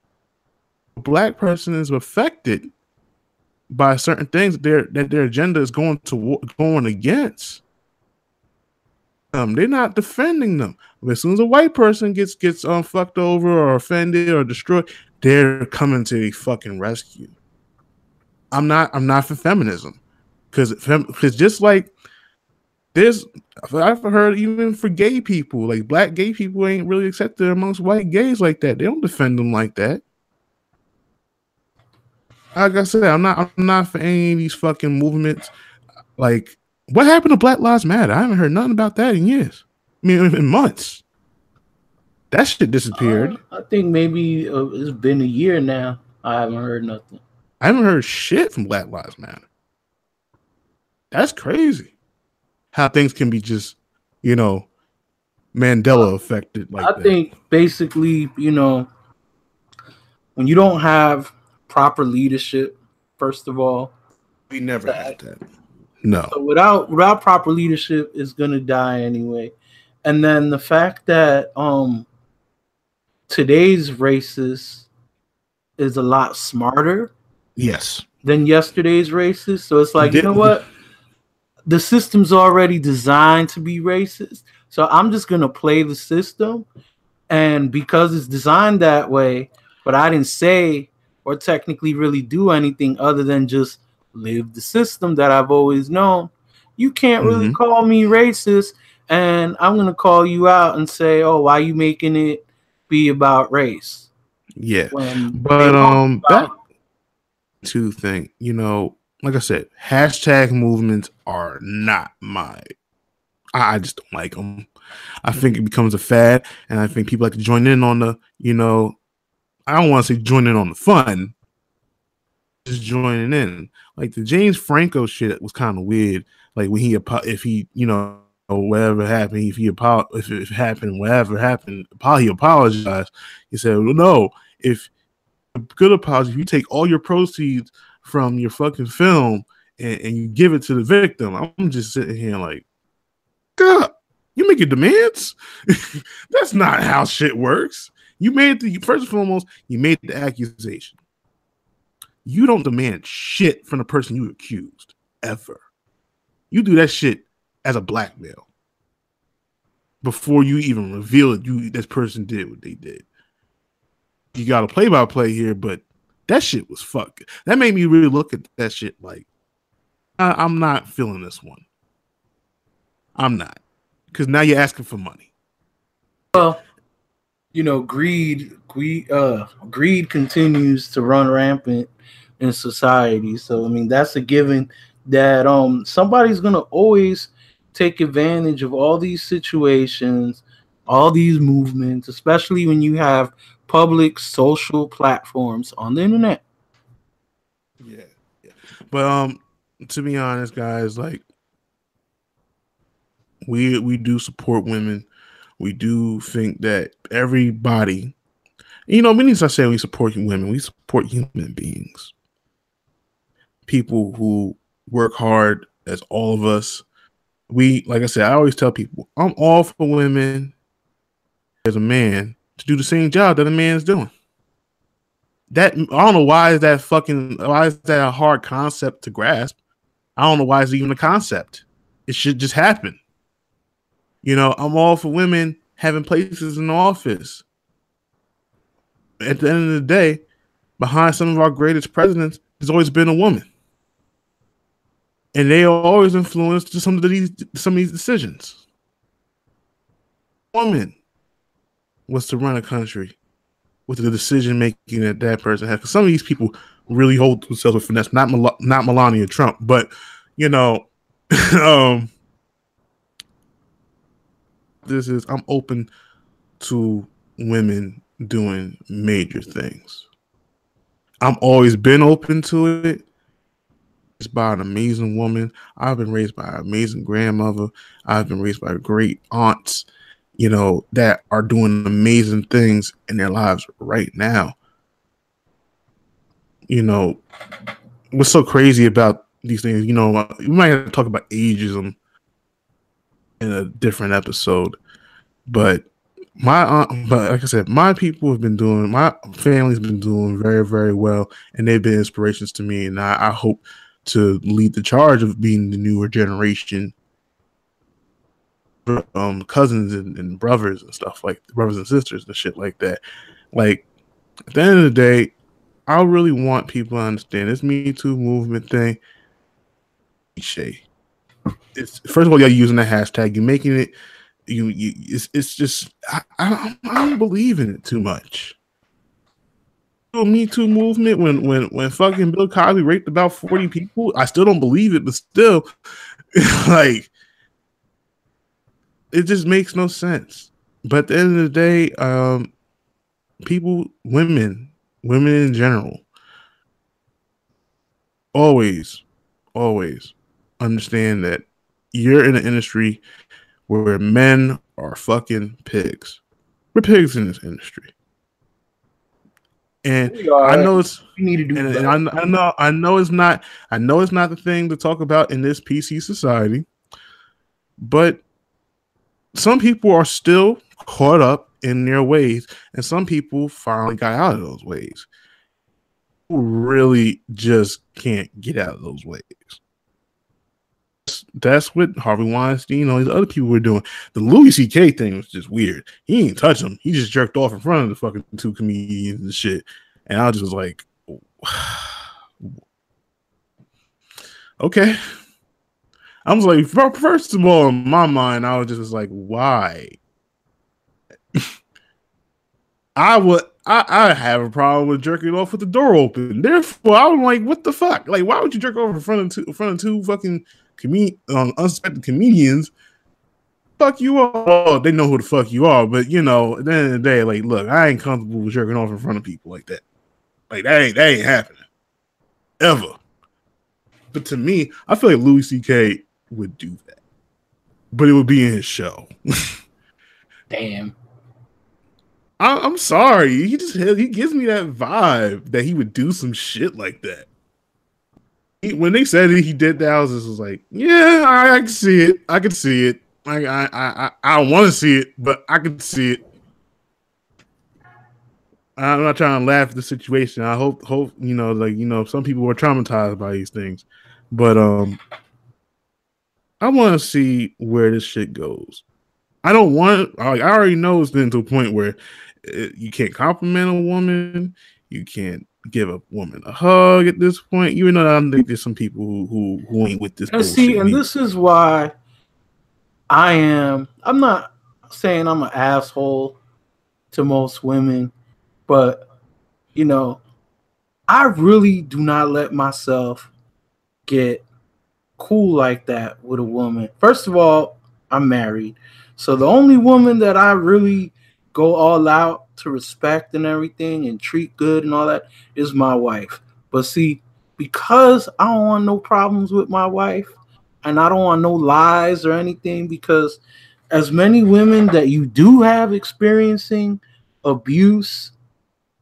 A black person is affected by certain things that their that their agenda is going to going against. Um, they're not defending them. As soon as a white person gets gets um fucked over or offended or destroyed, they're coming to the fucking rescue. I'm not I'm not for feminism because because just like there's I've heard even for gay people like black gay people ain't really accepted amongst white gays like that. They don't defend them like that. Like I said, I'm not I'm not for any of these fucking movements. Like what happened to Black Lives Matter? I haven't heard nothing about that in years. I mean, in months. That shit disappeared. Uh, I think maybe uh, it's been a year now. I haven't heard nothing. I haven't heard shit from Black Lives Matter. That's crazy. How things can be just, you know, Mandela affected like I that. think basically, you know, when you don't have proper leadership, first of all, we never had that. No. so without without proper leadership, is gonna die anyway. And then the fact that um today's racist is a lot smarter Yes. than yesterday's racist. So it's like, you know what? The system's already designed to be racist. So I'm just gonna play the system. And because it's designed that way, but I didn't say or technically really do anything other than just live the system that I've always known, you can't really Mhm. call me racist. And I'm gonna call you out and say, Oh, why you making it be about race? Yeah. When But um back to thing, you know, like I said, hashtag movements are not my I I just don't like them. I think it becomes a fad, and I think people like to join in on the, you know, I don't want to say join in on the fun, just joining in. Like the James Franco shit was kind of weird. Like when he, if he, you know, whatever happened, if he if it happened, whatever happened, he apologized. He said, well, no, if a good apology, if you take all your proceeds from your fucking film and, and you give it to the victim, I'm just sitting here like, God, you making demands? That's not how shit works. You made the first and foremost, you made the accusation. You don't demand shit from the person you accused ever. You do that shit as a blackmail before you even reveal it. You this person did what they did. You got a play by play here, but that shit was fuck. That made me really look at that shit like I, I'm not feeling this one. I'm not because now you're asking for money. Well, you know, greed, greed, uh, greed continues to run rampant in society. So, I mean, that's a given that um somebody's gonna always take advantage of all these situations, all these movements, especially when you have public social platforms on the internet. Yeah. yeah. But um to be honest, guys, like we we do support women. We do think that everybody you know, many times I say we support women, we support human beings. people who work hard as all of us. We, like I said, I always tell people, I'm all for women as a man to do the same job that a man's doing. That I don't know why is that fucking why is that a hard concept to grasp? I don't know why it's even a concept. It should just happen. You know, I'm all for women having places in the office. At the end of the day, behind some of our greatest presidents, there's always been a woman. And they are always influenced some of these some of these decisions. Woman was to run a country with the decision making that that person has. Because some of these people really hold themselves with finesse. Not Mel- not Melania Trump, but you know, um, this is I'm open to women doing major things. I'm always been open to it. It's by an amazing woman. I've been raised by an amazing grandmother. I've been raised by great aunts, you know, that are doing amazing things in their lives right now. You know, what's so crazy about these things, you know, we might have to talk about ageism in a different episode, but my aunt, but like I said, my people have been doing, my family's been doing very, very well, and they've been inspirations to me. And I, I hope to lead the charge of being the newer generation, um, cousins and, and brothers and stuff like brothers and sisters and shit like that. Like at the end of the day, I really want people to understand this Me Too movement thing. Cliche. It's first of all, you're using the hashtag. You're making it you, you it's, it's just I, I, I don't believe in it too much. Me Too movement when when when fucking Bill Cosby raped about forty people, I still don't believe it, but still, like it just makes no sense. But at the end of the day, um, people, women, women in general, always, always understand that you're in an industry where men are fucking pigs. We're pigs in this industry. And I know it's we need to do and, and I, I, know I know it's not I know it's not the thing to talk about in this PC society, but some people are still caught up in their ways, and some people finally got out of those ways. Really just can't get out of those ways that's what Harvey Weinstein and all these other people were doing. The Louis C.K. thing was just weird. He didn't touch him. He just jerked off in front of the fucking two comedians and shit. And I was just was like, okay. I was like, first of all, in my mind, I was just like, why? I would I, I have a problem with jerking off with the door open. Therefore, I was like, what the fuck? Like, why would you jerk off in front of two in front of two fucking comed- um, unsuspecting comedians, fuck you all. They know who the fuck you are, but you know, at the end of the day, like, look, I ain't comfortable with jerking off in front of people like that. Like that ain't that ain't happening ever. But to me, I feel like Louis C.K. would do that, but it would be in his show. Damn. I, am sorry. He just he gives me that vibe that he would do some shit like that when they said he did that. I was just was like, yeah, I, I can see it. I can see it. I I I, I want to see it, but I can see it. I'm not trying to laugh at the situation. I hope hope you know, like you know, some people were traumatized by these things, but um, I want to see where this shit goes. I don't want. Like, I already know it's been to a point where uh, you can't compliment a woman. You can't give a woman a hug at this point. Even though I think there's some people who who, who ain't with this. And see, and this is why I am. I'm not saying I'm an asshole to most women, but you know, I really do not let myself get cool like that with a woman. First of all, I'm married. So the only woman that I really go all out to respect and everything and treat good and all that is my wife. But see, because I don't want no problems with my wife and I don't want no lies or anything, because as many women that you do have experiencing abuse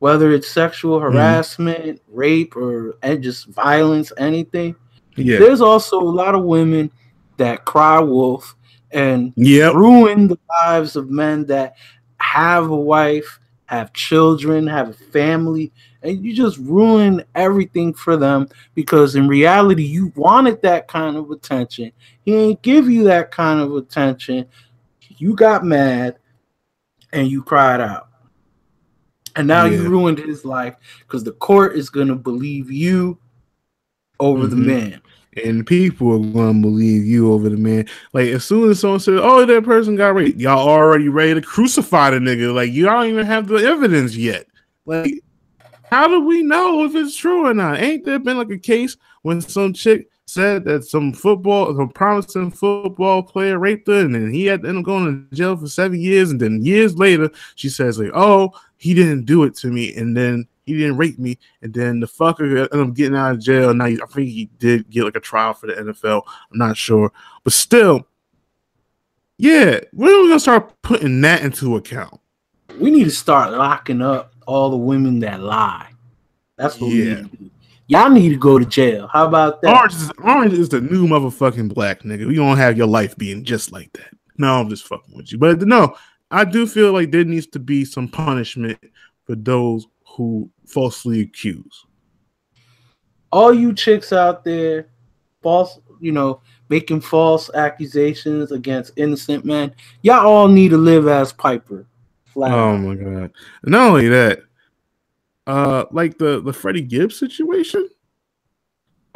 whether it's sexual Mm-hmm. harassment, rape, or just violence, anything. Yeah. There's also a lot of women that cry wolf and Yep. ruin the lives of men that have a wife, have children, have a family, and you just ruin everything for them because in reality you wanted that kind of attention. He ain't give you that kind of attention. You got mad and you cried out. And now you ruined his life because the court is gonna believe you over the Mhm. man. And people are gonna believe you over the man. Like as soon as someone says, "Oh, that person got raped," y'all already ready to crucify the nigga. Like you don't even have the evidence yet. Like, how do we know if it's true or not? Ain't there been like a case when some chick said that some football, some promising football player raped her, and then he had to end up going to jail for seven years, and then years later she says like, "Oh, he didn't do it to me," and then he didn't rape me, and then the fucker ended up getting out of jail. Now I think he did get like a trial for the NFL. I'm not sure, but still, yeah, when are we gonna start putting that into account? We need to start locking up all the women that lie. That's what we Yeah. need to do. Y'all need to go to jail. How about that? Orange is, orange is the new motherfucking black nigga. We don't have your life being just like that. No, I'm just fucking with you. But no, I do feel like there needs to be some punishment for those who falsely accuse. all you chicks out there, false, you know, making false accusations against innocent men, y'all all need to live as Piper. Flat Oh my god! Not only that, uh, like the the Freddie Gibbs situation.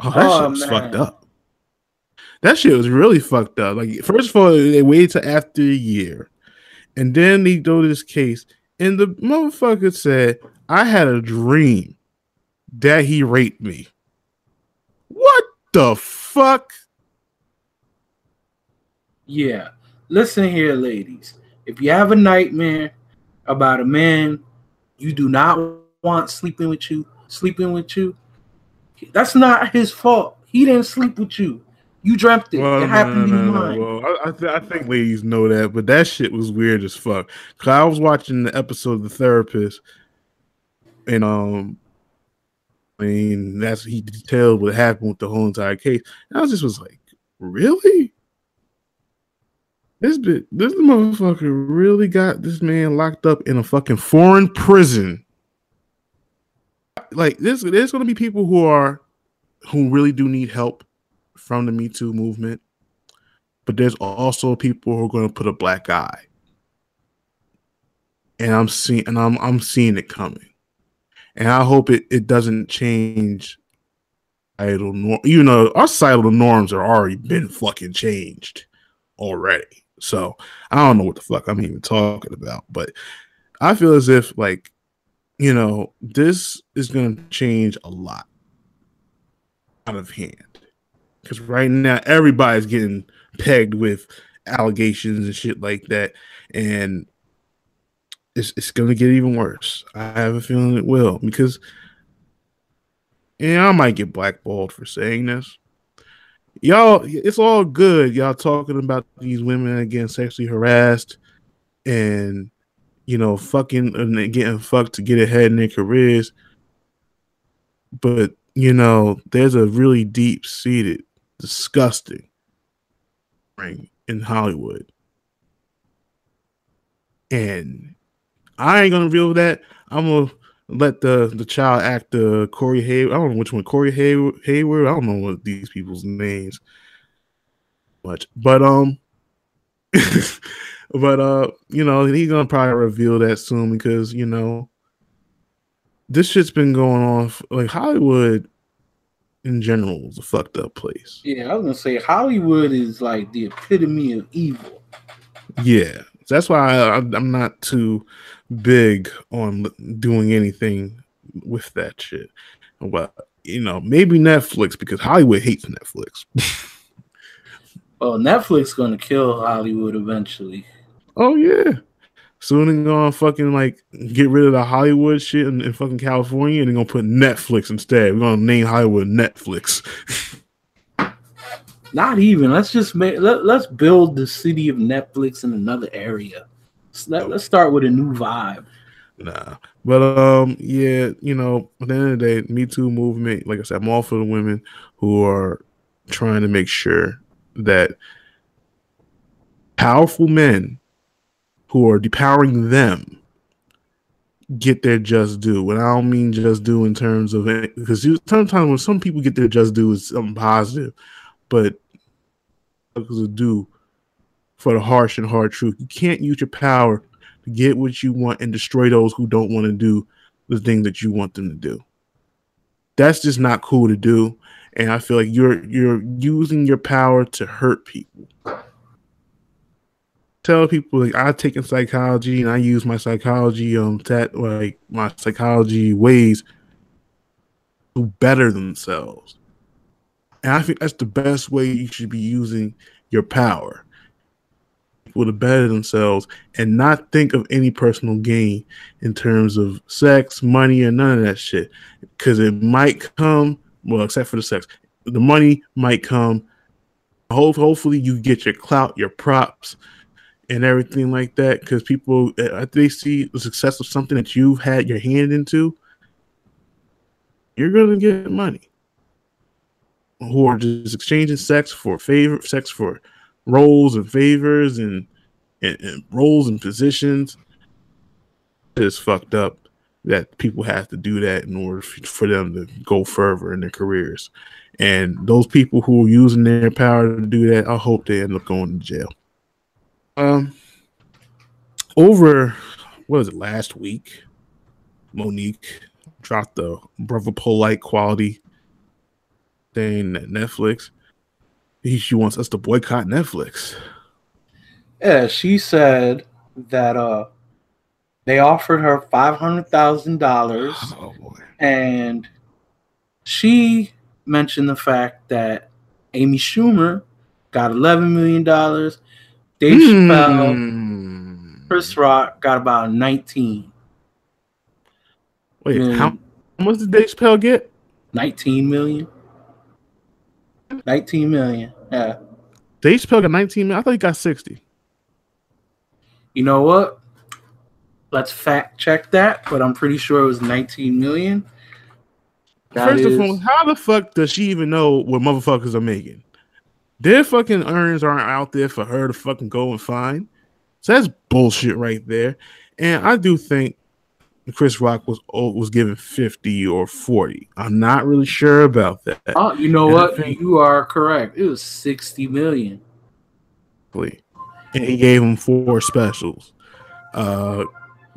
Oh, that Oh, shit was man. fucked up. That shit was really fucked up. Like, first of all, they waited till after a year, and then they go to this case, and the motherfucker said, "I had a dream that he raped me." What the fuck? Yeah. Listen here, ladies. If you have a nightmare about a man you do not want sleeping with you, sleeping with you, that's not his fault. He didn't sleep with you. You dreamt it. Well, it no, happened no, in your no, mind. Well, I, I, th- I think ladies know that, but that shit was weird as fuck. Cause I was watching the episode of The Therapist, and um, I mean that's he detailed what happened with the whole entire case. And I just was like, really? This bit, this motherfucker really got this man locked up in a fucking foreign prison. Like this, there's gonna be people who are who really do need help from the Me Too movement, but there's also people who are going to put a black eye, and I'm seeing and I'm I'm seeing it coming, and I hope it it doesn't change. Idle norm, you know, our societal norms are already been fucking changed already. So I don't know what the fuck I'm even talking about, but I feel as if like, you know, this is going to change a lot out of hand because right now everybody's getting pegged with allegations and shit like that, and it's it's gonna get even worse. I have a feeling it will because, yeah, I might get blackballed for saying this. Y'all, it's all good. Y'all talking about these women getting sexually harassed and you know fucking and getting fucked to get ahead in their careers, but you know, there's a really deep seated, disgusting ring in Hollywood. And I ain't gonna reveal that. I'm gonna let the the child actor Corey Hayward. I don't know which one, Corey Hayward. Hayward. I don't know what these people's names much, but um, but uh, you know, he's gonna probably reveal that soon because you know, this shit's been going on. f- Like Hollywood in general is a fucked up place. Yeah, I was gonna say Hollywood is like the epitome of evil. Yeah, that's why I, I'm not too big on doing anything with that shit. But you know, maybe Netflix because Hollywood hates Netflix. Oh, Netflix gonna kill Hollywood eventually. oh yeah, soon they're gonna fucking like get rid of the Hollywood shit in, in fucking California and they're gonna put Netflix instead. We're gonna name Hollywood Netflix. Not even. Let's just make. Let, let's build the city of Netflix in another area. Let's, let, let's start with a new vibe. Nah, but um, yeah, you know, at the end of the day, Me Too movement. Like I said, I'm all for the women who are trying to make sure that powerful men who are depowering them get their just due. And I don't mean just due in terms of it, because sometimes when some people get their just due, it's something positive, but because of due for the harsh and hard truth. You can't use your power to get what you want and destroy those who don't want to do the thing that you want them to do. That's just not cool to do. And I feel like you're you're using your power to hurt people. Tell people like I've taken psychology and I use my psychology um that like my psychology ways to better themselves. And I think that's the best way you should be using your power people to better themselves and not think of any personal gain in terms of sex, money, or none of that shit. Because it might come, well, except for the sex, the money might come. hopefully, you get your clout, your props, and everything like that. Because people, uh, they see the success of something that you've had your hand into, you're gonna get money. Who are just exchanging sex for favor, sex for roles and favors and, and, and roles and positions. It's fucked up that people have to do that in order for them to go further in their careers. And those people who are using their power to do that, I hope they end up going to jail. Um, over what was it last week? Monique dropped the brother polite quality thing at Netflix she wants us to boycott Netflix. Yeah, she said that uh they offered her five hundred thousand dollars, oh, and she mentioned the fact that Amy Schumer got eleven million dollars. Dave mm. Chappelle, Chris Rock got about nineteen. Wait, million. how much did Dave Chappelle get? Nineteen million. 19 million. Yeah. Dave Chappelle got 19 million. I thought he got 60. You know what? Let's fact check that, but I'm pretty sure it was 19 million. That First is... of all, how the fuck does she even know what motherfuckers are making? Their fucking earnings aren't out there for her to fucking go and find. So that's bullshit right there. And I do think Chris Rock was was given 50 or 40. I'm not really sure about that. Oh, you know and what? Think, you are correct. It was 60 million. And he gave him four specials. Uh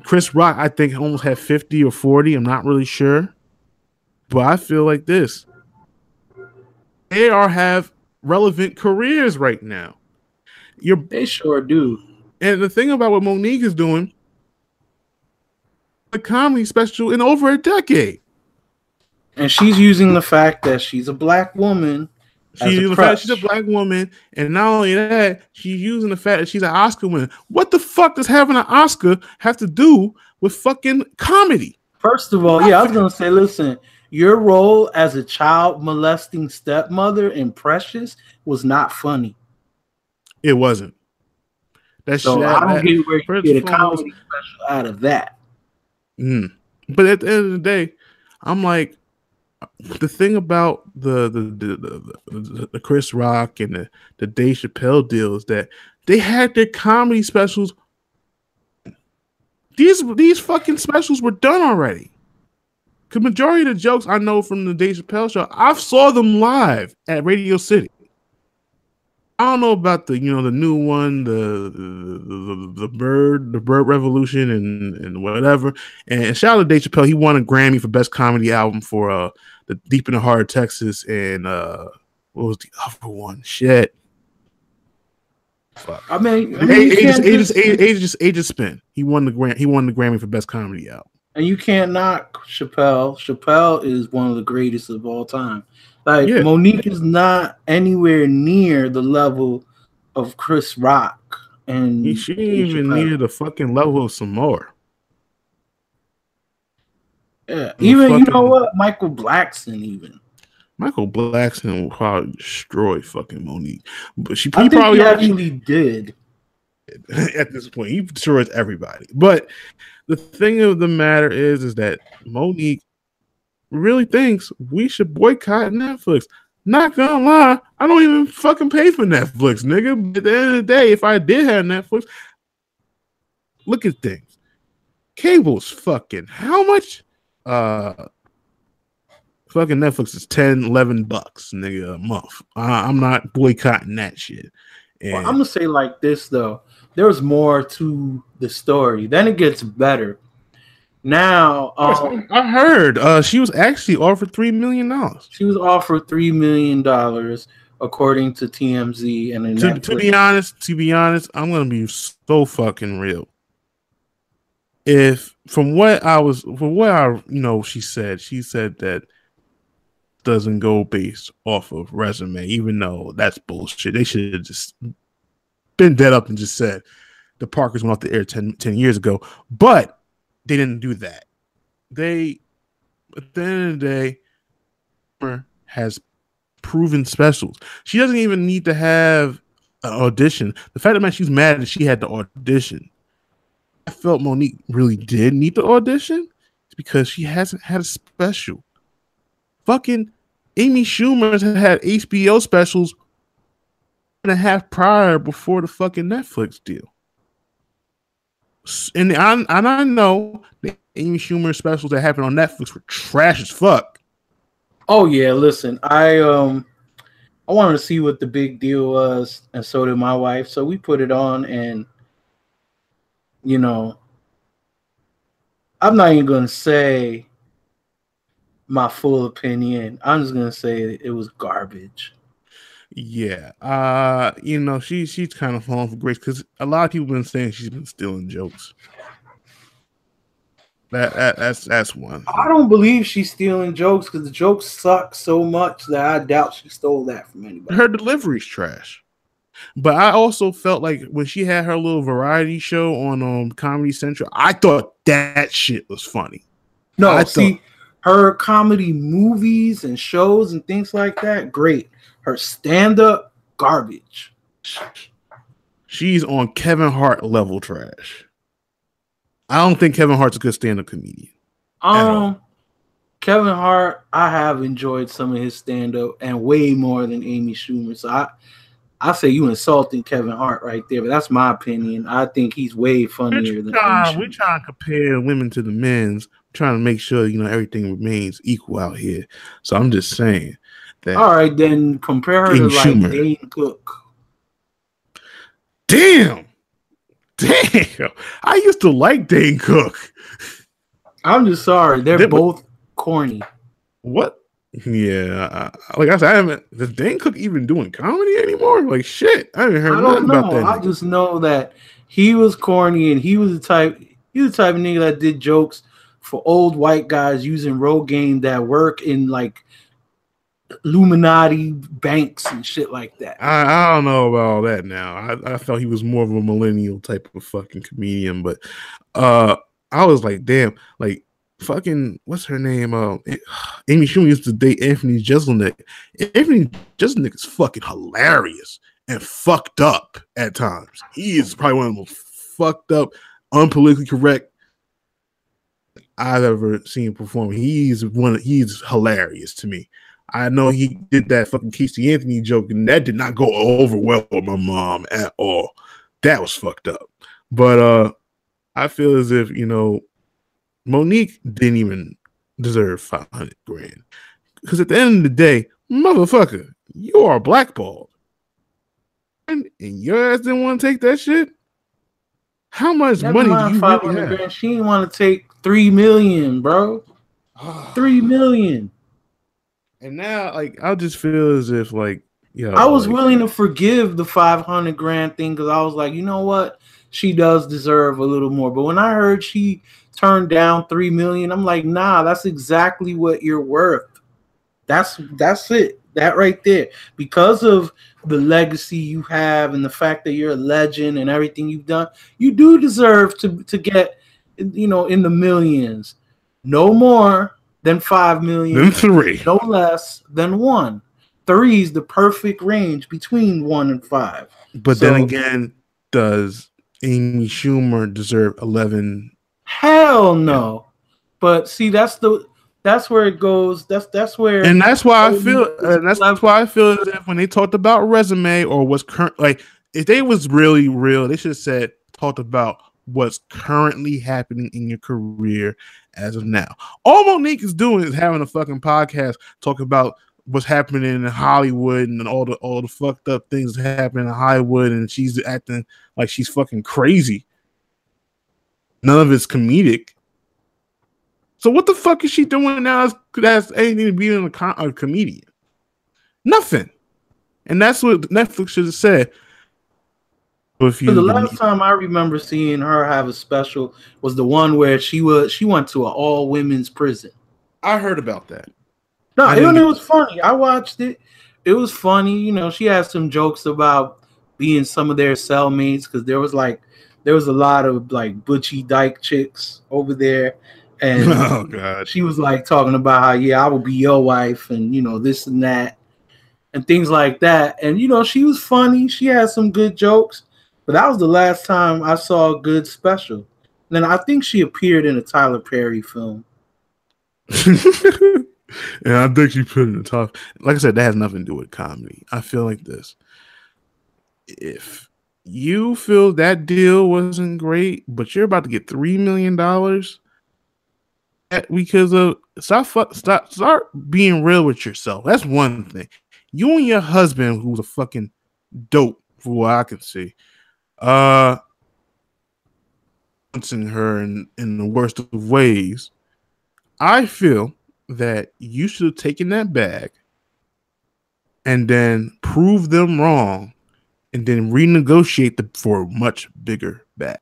Chris Rock, I think, almost had 50 or 40. I'm not really sure. But I feel like this. They are have relevant careers right now. You're, they sure do. And the thing about what Monique is doing, a comedy special in over a decade. And she's using the fact that she's a black woman. She's using the fact she's a black woman, and not only that, she's using the fact that she's an Oscar winner. What the fuck does having an Oscar have to do with fucking comedy? First of all, yeah, I was gonna say, listen, your role as a child molesting stepmother in Precious was not funny. It wasn't. That's so I don't get where you get a comedy special out of that. Mm. But at the end of the day, I'm like, the thing about the the the, the, the Chris Rock and the, the Dave Chappelle deal is that they had their comedy specials. These these fucking specials were done already. The majority of the jokes I know from the Dave Chappelle show, I've saw them live at Radio City. I don't know about the you know the new one, the the, the, the bird, the bird revolution, and and whatever. And shout out to Dave Chappelle, he won a Grammy for best comedy album for uh the Deep in the Heart of Texas, and uh what was the other one? Shit. Fuck. I mean, I mean Ages, Ages, Ages, Ages Spin. He won the Gram. He won the Grammy for best comedy album. And you can't knock Chappelle. Chappelle is one of the greatest of all time. Like yeah. Monique is not anywhere near the level of Chris Rock, and he, she ain't even near the fucking level of Sommore. Yeah, even fucking, you know what, Michael Blackson, even Michael Blackson will probably destroy fucking Monique, but she, he probably he actually did. at this point. He destroys everybody. But the thing of the matter is, is that Monique really thinks we should boycott Netflix. Not gonna lie, I don't even fucking pay for Netflix, nigga. But at the end of the day, if I did have Netflix, look at things. Cable's fucking how much? Uh fucking Netflix is 10, 11 bucks, nigga, a month. I'm not boycotting that shit. And Well, I'm gonna say like this though. There's more to the story. Then it gets better. Now, um, I heard uh she was actually offered three million dollars. she was offered three million dollars according to TMZ and To, to be honest, to be honest, I'm gonna be so fucking real. If from what I was from what I you know she said, she said that doesn't go based off of resume, even though that's bullshit. They should have just been dead up and just said the Parkers went off the air 10, 10 years ago. But they didn't do that. They at the end of the day has proven specials. She doesn't even need to have an audition. The fact that man she's mad that she had to audition. I felt Monique really did need the audition because she hasn't had a special. Fucking Amy Schumer's had HBO specials and a half prior before the fucking Netflix deal. And I, and I know the Schumer specials that happened on Netflix were trash as fuck. Oh yeah, listen, I um I wanted to see what the big deal was, and so did my wife. So we put it on, and you know, I'm not even gonna say my full opinion. I'm just gonna say it was garbage. Yeah, uh, you know, she she's kind of falling for grace because a lot of people been saying she's been stealing jokes. That, that that's that's one. I don't believe she's stealing jokes because the jokes suck so much that I doubt she stole that from anybody. Her delivery's trash. But I also felt like when she had her little variety show on um Comedy Central, I thought that shit was funny. No, I see, thought- her comedy movies and shows and things like that, great. Her stand up, garbage. She's on Kevin Hart level trash. I don't think Kevin Hart's a good stand-up comedian. all. Um, Kevin Hart, I have enjoyed some of his stand up and way more than Amy Schumer. So I, I say you insulting Kevin Hart right there, but that's my opinion. I think he's way funnier We're than trying, Amy we're trying to compare women to the men's, trying to make sure you know everything remains equal out here. So I'm just saying that. All right, then compare her to like Dane Cook. Damn, damn! I used to like Dane Cook. I'm just sorry, they're They- both corny. What? Yeah, I- like I said, I haven't. Is Dane Cook even doing comedy anymore? Like shit, I haven't heard I nothing don't about know. that. I just know that he was corny and he was the type he was the type of nigga that did jokes for old white guys using Rogaine that work in like Illuminati banks and shit like that. I, I don't know about all that now. I, I felt he was more of a millennial type of fucking comedian, but uh I was like, damn, like fucking what's her name? Um Amy Schumer used to date Anthony Jeselnik. Anthony Jeselnik is fucking hilarious and fucked up at times. He is probably one of the most fucked up, unpolitically correct I've ever seen perform. He's one he's hilarious to me. I know he did that fucking Casey Anthony joke, and that did not go over well with my mom at all. That was fucked up. But uh I feel as if you know Monique didn't even deserve five hundred grand because at the end of the day, motherfucker, you are blackballed, and, and your ass didn't want to take that shit. How much Never money do you 500 really have? grand. She didn't want to take three million, bro. Three million. And now, like, I just feel as if, like, yo, I was like, willing to forgive the 500 grand thing because I was like, you know what? She does deserve a little more. But when I heard she turned down 3 million, I'm like, nah, that's exactly what you're worth. That's that's it. That right there. Because of the legacy you have and the fact that you're a legend and everything you've done, you do deserve to to get you know in the millions. No more than 5 million three. no less than one. Three is the perfect range between one and five. But then again, does Amy Schumer deserve eleven. Hell no. But see, that's the that's where it goes. That's that's where And that's why I feel, and that's, eleven. why I feel as if when they talked about resume or what's current, like if they was really real, they should have said talked about what's currently happening in your career as of now. All Monique is doing is having a fucking podcast talking about what's happening in Hollywood and all the all the fucked up things that happen in Hollywood, and she's acting like she's fucking crazy. None of it's comedic. So what the fuck is she doing now? That's, anything to be a, com- a comedian? Nothing. And that's what Netflix should have said. If you the last time I remember seeing her have a special was the one where she was she went to an all women's prison. I heard about that. No, I it, it was funny. I watched it. It was funny. You know, she had some jokes about being some of their cellmates because there was like there was a lot of like butchy dyke chicks over there, and oh god. she was like talking about how yeah I will be your wife and you know this and that and things like that. And you know she was funny. She had some good jokes, but that was the last time I saw a good special. And then I think she appeared in a Tyler Perry film. and I think she put in the top. Like I said, that has nothing to do with comedy. I feel like this. If you feel that deal wasn't great, but you're about to get three million dollars because of stop, stop, start being real with yourself. That's one thing. You and your husband, who's a fucking dope, for what I can see, uh, balancing her in in the worst of ways. I feel that you should have taken that bag and then prove them wrong and then renegotiate the, for a much bigger bag.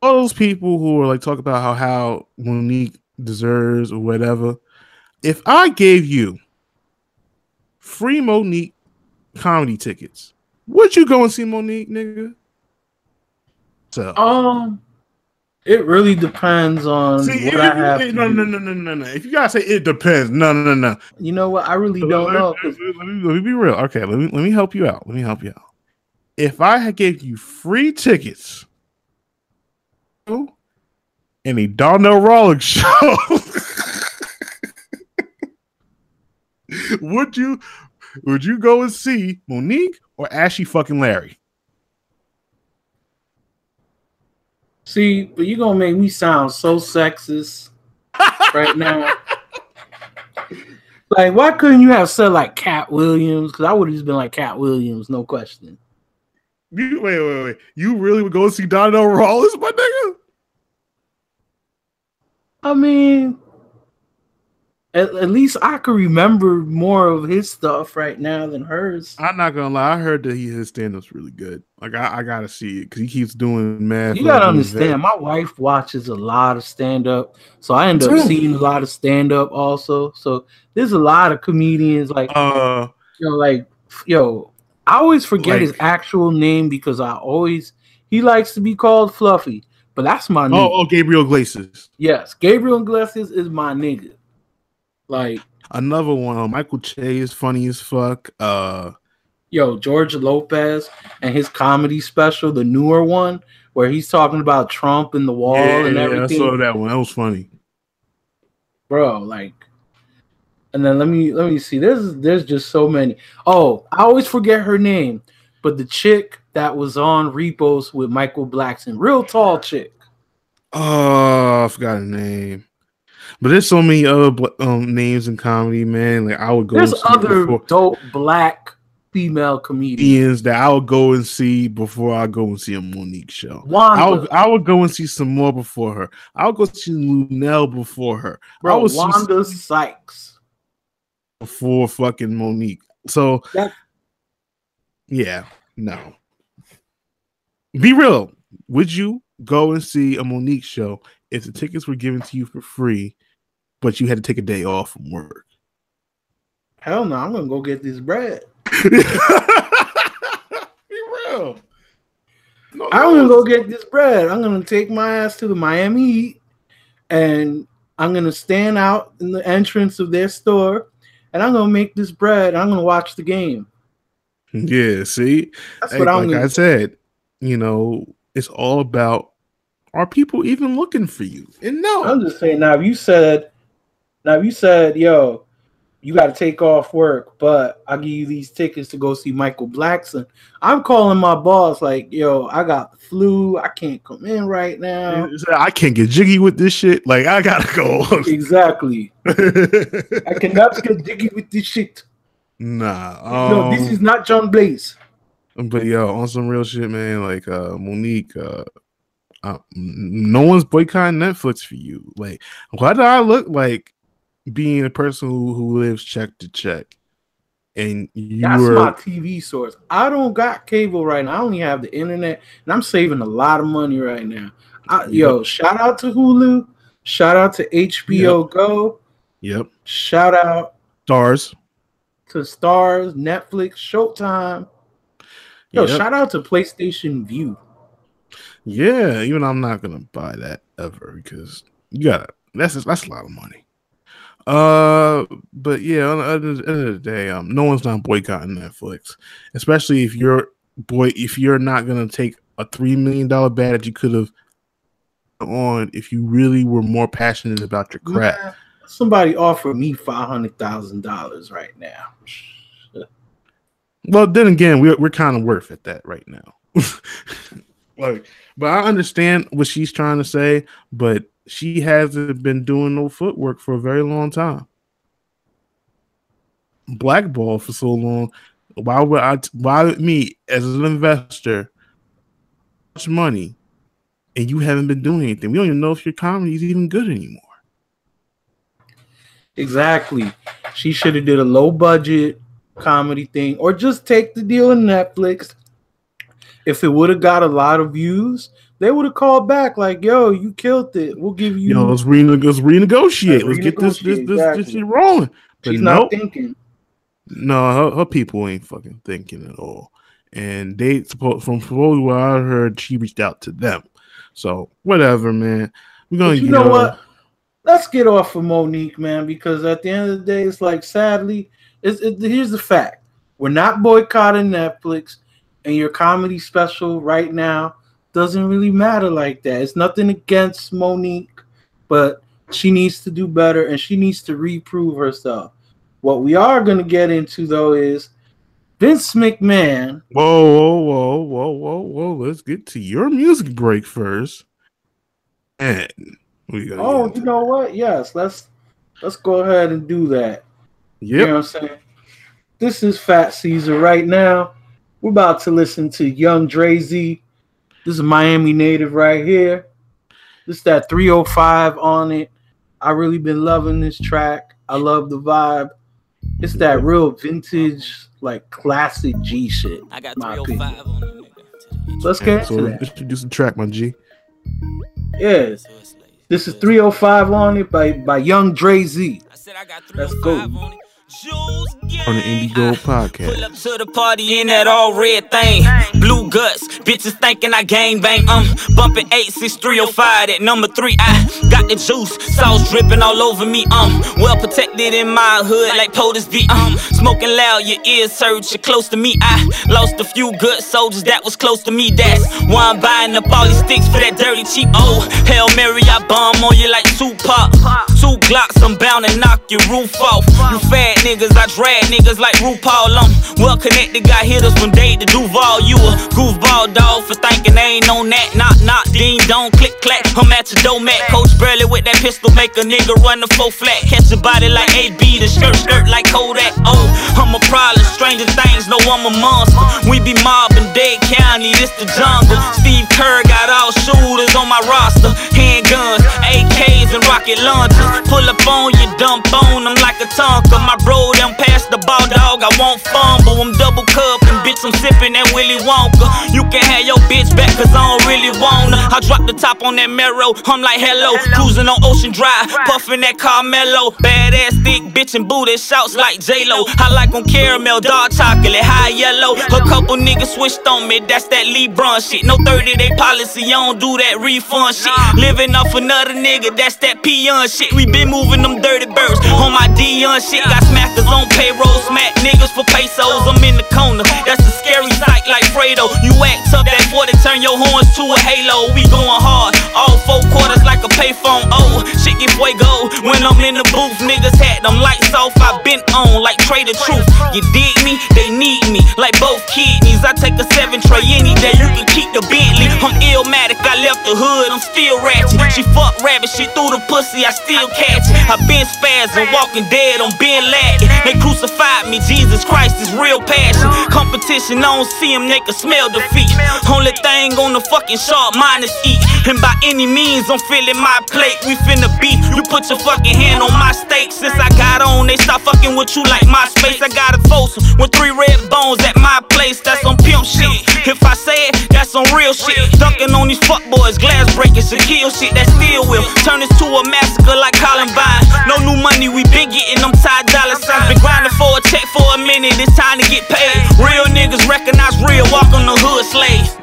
All those people who are like talk about how how Monique deserves or whatever. If I gave you free Monique comedy tickets, would you go and see Monique, nigga? So Um, it really depends on see, what I have. no, to no, no, no, no, no, no. If you gotta say it depends, no, no, no, no. You know what? I really don't know. 'cause Let me, let me be real. Okay, let me let me help you out. Let me help you out. If I had gave you free tickets and a Donnell Rawlings show, would you would you go and see Monique or Ashley fucking Larry? See, but you're gonna make me sound so sexist right now. Like, why couldn't you have said like Katt Williams? Because I would have just been like Katt Williams, no question. You, wait, wait, wait. You really would go see Donnell Rawlings, my nigga? I mean, at, at least I can remember more of his stuff right now than hers. I'm not gonna lie. I heard that he his stand up's really good. Like I, I gotta see it because he keeps doing mad. You gotta understand, my wife watches a lot of stand up, so I end up seeing a lot of stand up also. So there's a lot of comedians like Uh, you know, like yo, I always forget his actual name because I always he likes to be called Fluffy, but that's my name. oh, oh, Gabriel Iglesias. Yes, Gabriel Iglesias is my nigga. Like Another one. uh, Michael Che is funny as fuck. Uh, yo, George Lopez and his comedy special, the newer one, where he's talking about Trump and the wall yeah, and yeah, I everything. saw that one. That was funny. bro like and then let me let me see there's there's just so many oh i always forget her name but the chick that was on repos with michael blackson real tall chick Oh, I forgot her name. But there's so many other um, names in comedy, man. Like I would go. there's other before- dope black female comedians that I would go and see before I go and see a Monique show. I would, I would go and see Sommore before her. I would go see Luenell before her. I bro would see wanda sykes before fucking Monique. So That- yeah, no. Be real. Would you go and see a Monique show if the tickets were given to you for free, but you had to take a day off from work? hell no i'm gonna go get this bread. Be real. No, i'm gonna go get this bread. I'm gonna take my ass to the miami heat and i'm gonna stand out in the entrance of their store and i'm gonna make this bread and i'm gonna watch the game. Yeah, see, That's Hey, what I'm like gonna I said, you know, it's all about are people even looking for you? And no, I'm just saying now if you said now if you said, yo, you got to take off work, but I give you these tickets to go see Michael Blackson. I'm calling my boss like, yo, I got the flu. I can't come in right now. I can't get jiggy with this shit. Like I gotta go. exactly. I cannot get jiggy with this shit. Nah. Um, no, this is not John Blaze. But yo, on some real shit, man. Like uh Monique, uh, uh no one's boycotting Netflix for you. Like, why do I look like being a person who, who lives check to check. And you that's were, my TV source. I don't got cable right now. I only have the internet, and I'm saving a lot of money right now. I, yep. Yo, shout out to Hulu. Shout out to HBO yep. Go. Yep. Shout out Stars to Stars, Netflix, Showtime. Yo, yep. shout out to PlayStation Vue. Yeah, even I'm not gonna buy that ever because you got that's that's a lot of money. Uh, but yeah, at the end of the day, um, no one's not boycotting Netflix, especially if you're boy if you're not gonna take a three million dollar bet that you could have on if you really were more passionate about your craft. Yeah, somebody offered me five hundred thousand dollars right now. well, then again, we're we're kind of worth at that right now. like, but I understand what she's trying to say, but she hasn't been doing no footwork for a very long time. Blackball for so long. Why would I? Why would me as an investor much money, and you haven't been doing anything? We don't even know if your comedy is even good anymore. Exactly. She should have did a low budget comedy thing, or just take the deal in Netflix. If it would have got a lot of views, they would have called back like, "Yo, you killed it. We'll give you." Yo, let's, let's renegotiate. Let's, get this this, exactly. this, this shit rolling. But She's nope. not thinking. No, her, her, people ain't fucking thinking at all. And they supposed from supposedly what I heard, she reached out to them. So whatever, man. We're gonna. But you know, know what? Let's get off of Monique, man, because at the end of the day, it's like sadly, it's, it, here's the fact: we're not boycotting Netflix, and your comedy special right now doesn't really matter like that. It's nothing against Monique, but she needs to do better and she needs to reprove herself. What we are going to get into though is Vince McMahon. Whoa, whoa, whoa, whoa, whoa, whoa. Let's get to your music break first. And we Oh, you know what? Yes, let's let's go ahead and do that. Yep. You know what I'm saying? This is Fat Caesar right now. We're about to listen to Yung Draeze this is Miami native right here. This that 305 on it. I really been loving this track. I love the vibe. It's that real vintage, like classic G shit. I got 305 on it. Let's get so that. introduce the track, my G. Yes. This is 305 on it by by Yung Draeze. Let's go on the Indie Gold podcast. Pull up to the party in that all red thing. Blue guts, bitches thinking I gang bang. Um, bumping 86305 at number three. I got the juice, sauce dripping all over me. Um, well protected in my hood like POTUS be. Um, smoking loud, your ears surge, you're close to me. I lost a few good soldiers that was close to me. That's why I'm buying up all these sticks for that dirty cheap. Oh, Hail Mary, I bomb on you like Tupac. Two Glocks, I'm bound to knock your roof off. You fat niggas, I drag niggas like RuPaul. I'm well connected, got hitters from Dade to Duval. You a goofball dog for thinking they ain't on that. Knock, knock, ding, don't click, clack. I'm at your door mat. Coach Burley with that pistol, make a nigga run the full flat. Catch a body like AB, the skirt, skirt like Kodak. Oh, I'm a problem, stranger things, know I'm a monster. We be mobbing Dade County, this the jungle. Steve Kerr got all shooters on my roster. Handguns, AKs, and rocket launchers. Pull up on you, dump on them like a Tonka. My bro, them pass the ball, dog. I won't fumble. I'm double cupping, bitch. I'm sipping that Willy Wonka. You can have your bitch back, cause I don't really wanna. I drop the top on that marrow. I'm like, hello. Cruising on Ocean Drive, puffing that Carmelo. Badass thick bitch and booty shouts like J-Lo. I like on caramel, dark chocolate, high yellow. A couple niggas switched on me, that's that LeBron shit. No 30 day policy, I don't do that refund shit. Living off another nigga, that's that peon shit. We been moving them dirty birds on my Dion shit. Got smackers on payroll, smack niggas for pesos. I'm in the corner, that's a scary sight like Fredo. You act up that 40, turn Turn your horns to a halo, we going hard. All four quarters like a payphone. Oh, shit get fuego. When I'm in the booth, niggas had them lights off. I been on like Trader Truth. You dig me? They need me like both kidneys. I take a seven tray any day. You can keep the Bentley. I'm illmatic. I left the hood. I'm still ratchet. She fuck rabbit. She threw the pussy. I still catch it. I been spazzing, walking dead. I'm been lacking. They crucified me. Jesus Christ is real passion. Competition. I don't see them. They can smell defeat. Only thing on the fucking sharp mind is eat. And by any means, I'm filling my plate. We finna beat. You put your fucking hand on my steak. Since I got on, they stop fucking with you like my space. I got a foursome with three red bones at my place. That's some pimp shit. If I say it, that's some real shit. Dunking on these fuckboys, glass breakers, and kill shit that still will turn this to a massacre like Columbine. No new money, we been getting them tied dollar signs. Been grinding for a check for a minute. It's time to get paid. Real niggas recognize real. Walk on the hood slave.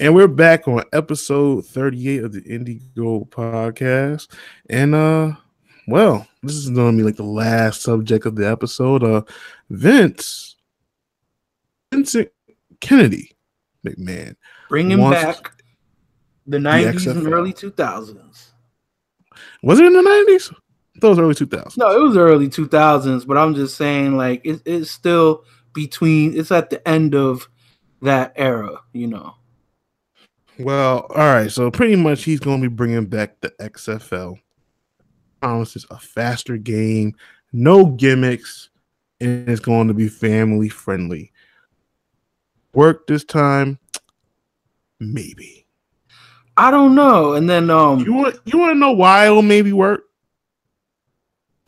And we're back on episode 38 of the IndieGold podcast. And uh well, this is gonna be like the last subject of the episode. Uh Vince Vincent Kennedy McMahon. Bring him back. The 90s and early 2000s. Was it in the 90s? I thought it was early 2000s. No, it was early 2000s, but I'm just saying, like, it, it's still between, it's at the end of that era, you know. Well, all right. So pretty much he's going to be bringing back the XFL. Promises a faster game, no gimmicks, and it's going to be family friendly. Work this time, maybe. I don't know. And then, um, You want you want to know why it'll maybe work?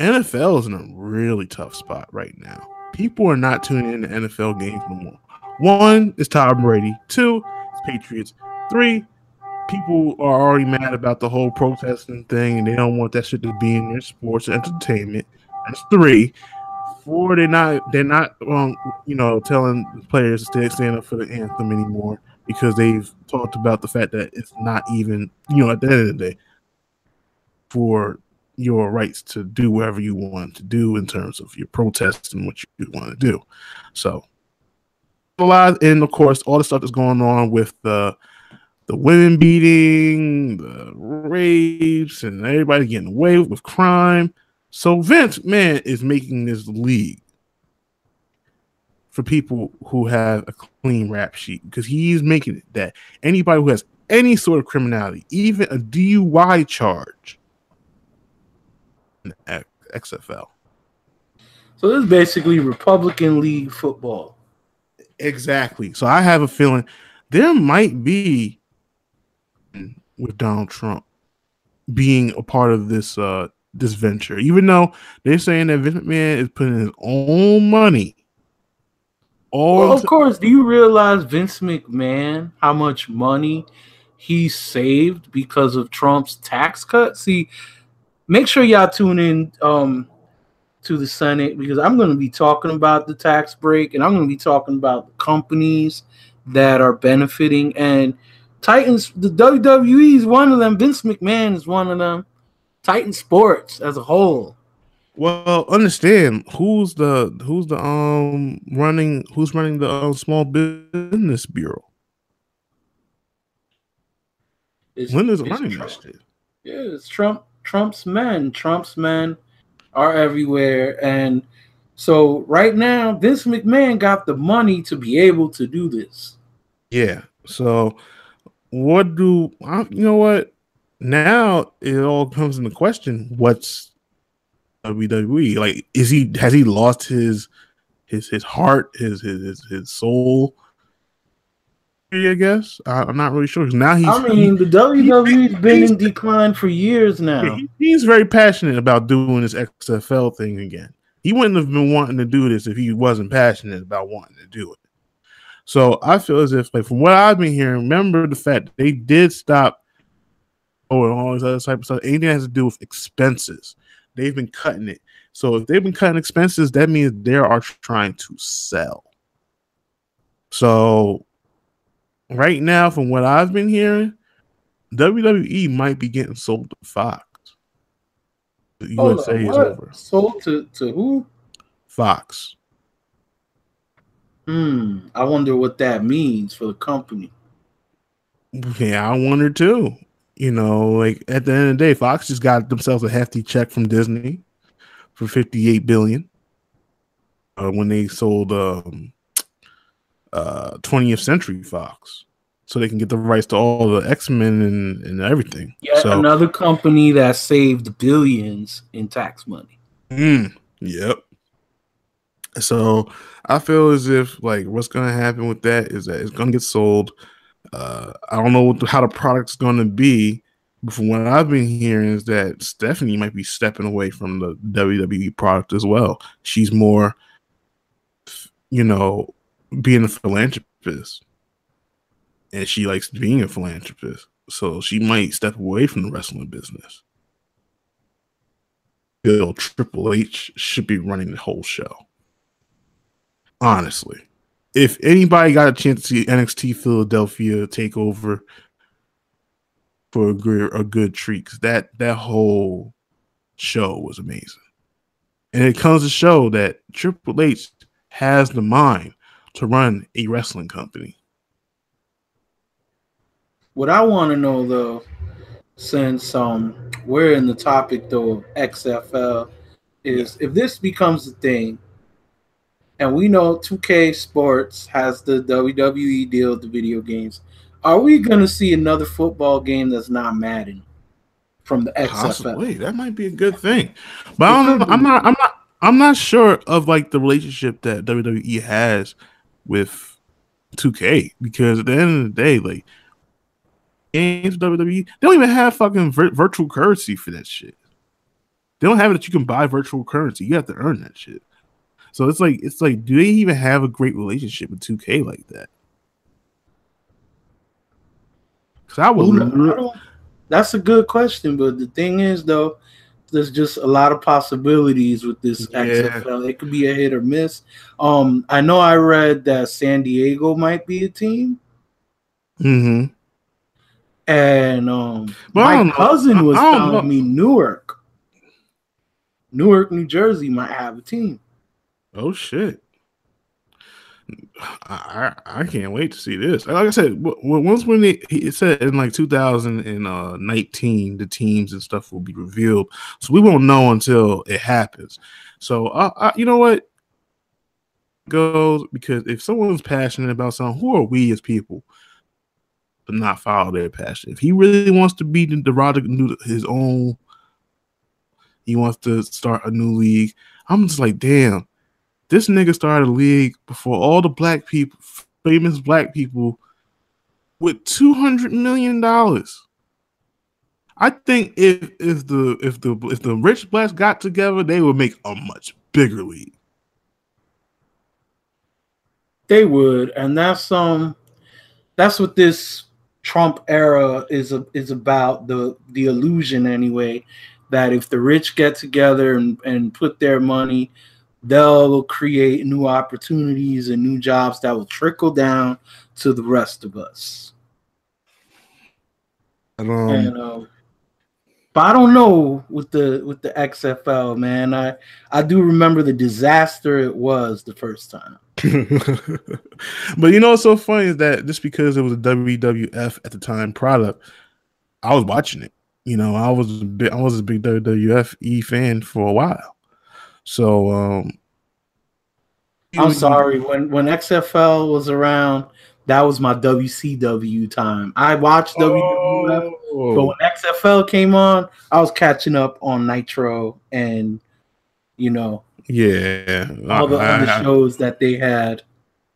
NFL is in a really tough spot right now. People are not tuning in to NFL games no more. One is Tom Brady. Two is Patriots. Three, people are already mad about the whole protesting thing, and they don't want that shit to be in their sports entertainment. That's three. Four, they're not they're not um you know telling players to stand up for the anthem anymore because they've talked about the fact that it's not even you know at the end of the day for your rights to do whatever you want to do in terms of your protests and what you want to do. So a lot, and of course, all the stuff that's going on with the the women beating, the rapes, and everybody getting away with crime. So Vince man is making this league for people who have a clean rap sheet because he's making it that anybody who has any sort of criminality, even a DUI charge, XFL. so this is basically Republican League football. Exactly. So I have a feeling there might be with Donald Trump being a part of this uh this venture, even though they're saying that Vince McMahon is putting his own money. All Well, of course, do you realize Vince McMahon, how much money he saved because of Trump's tax cut? See, make sure y'all tune in um, to the Senate because I'm going to be talking about the tax break and I'm going to be talking about the companies that are benefiting. And Titans, the WWE is one of them. Vince McMahon is one of them. Titan Sports as a whole. Well, understand who's the who's the um running who's running the uh, small business bureau. It's- When is it's running Trump. this shit? Yeah, it's Trump. Trump's men. Trump's men are everywhere, and so right now, Vince McMahon got the money to be able to do this. Yeah. So, what do I, you know? What now? It all comes into question. What's WWE like? Is he has he lost his his his heart, his his his, his soul? I guess I, I'm not really sure. Now he's I mean, the WWE's been in decline for years now. he- he's very passionate about doing this XFL thing again. He wouldn't have been wanting to do this if he wasn't passionate about wanting to do it. So I feel as if, like, from what I've been hearing, remember the fact that they did stop oh and all this other type of stuff. Anything that has to do with expenses, they've been cutting it. So if they've been cutting expenses, that means they are trying to sell. So right now, from what I've been hearing, WWE might be getting sold to Fox. The Hold USA on, is over. Sold to to who? Fox. Hmm. I wonder what that means for the company. Yeah, I wonder too. You know, like at the end of the day, Fox just got themselves a hefty check from Disney for 58 billion uh, when they sold um, uh, 20th Century Fox, so they can get the rights to all the X Men and, and everything. Yet so, another company that saved billions in tax money. Mm, yep. So I feel as if like what's gonna happen with that is that it's gonna get sold. Uh, I don't know what the, how the product's gonna be, but from what I've been hearing is that Stephanie might be stepping away from the WWE product as well. She's more, you know, being a philanthropist, and she likes being a philanthropist. So she might step away from the wrestling business. Bill Triple H should be running the whole show honestly. If anybody got a chance to see NXT Philadelphia take over for a good, a good treat, because that that whole show was amazing, and it comes to show that Triple H has the mind to run a wrestling company. What I want to know though, since um we're in the topic though of XFL, is if this becomes a thing and we know 2K Sports has the WWE deal with the video games. Are we going to see another football game that's not Madden from the XFL? Possibly. That might be a good thing. But I don't know, I'm not I'm not I'm not sure of like the relationship that WWE has with 2K because at the end of the day, like games WWE, they don't even have fucking vir- virtual currency for that shit. They don't have it that you can buy virtual currency. You have to earn that shit. So it's like it's like, do they even have a great relationship with 2K like that? Because I would. Ooh, I that's a good question, but the thing is, though, there's just a lot of possibilities with this yeah. XFL. It could be a hit or miss. Um, I know I read that San Diego might be a team. Hmm. And um, my cousin was telling know. me Newark, Newark, New Jersey might have a team. Oh shit! I, I, I can't wait to see this. Like I said, once when it, it said in like 2019, uh, the teams and stuff will be revealed, so we won't know until it happens. So, I, I, you know what goes because if someone's passionate about something, who are we as people to not follow their passion? If he really wants to be the, the Roger his own, he wants to start a new league. I'm just like, damn this nigga started a league before all the black people, famous black people, with two hundred million dollars. I think if if the if the if the rich blacks got together, they would make a much bigger league. They would, and that's um that's what this Trump era is a, is about the the illusion anyway that if the rich get together and, and put their money they'll create new opportunities and new jobs that will trickle down to the rest of us. Um, and, uh, but I don't know with the with the XFL, man. I I do remember the disaster it was the first time. but you know what's so funny is that just because it was a WWF at the time product, I was watching it. You know, I was a big, I was a big WWF E fan for a while. So um I'm sorry when when XFL was around, that was my WCW time. I watched oh. WWF, but when XFL came on, I was catching up on Nitro and you know, yeah, all the I, other I, shows that they had,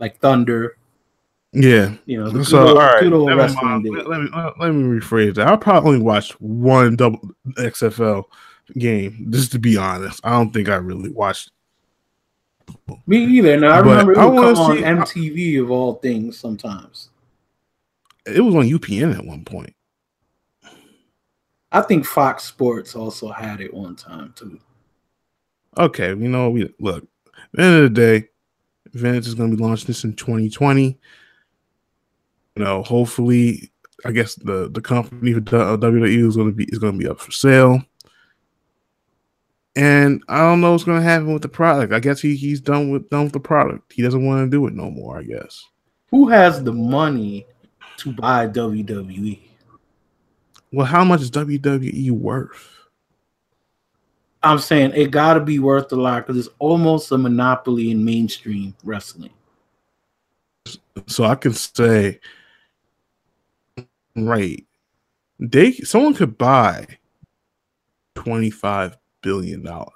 like Thunder. Yeah, you know, the so, good, all right, let, me, let, let, me, let me rephrase that. I probably only watched one double XFL game, just to be honest. I don't think I really watched. Me either. Now I but remember it would come on MTV of all things. Sometimes it was on UPN at one point. I think Fox Sports also had it one time too. Okay, you know we look. At the end of the day, Vince is going to be launching this in 2020. You know, hopefully, I guess the the company for WWE is going to be is going to be up for sale. And I don't know what's gonna happen with the product. I guess he, he's done with done with the product. He doesn't want to do it no more, I guess. Who has the money to buy WWE. Well, how much is WWE worth? I'm saying it got to be worth a lot because it's almost a monopoly in mainstream wrestling. So I can say, right, they someone could buy twenty five billion dollars.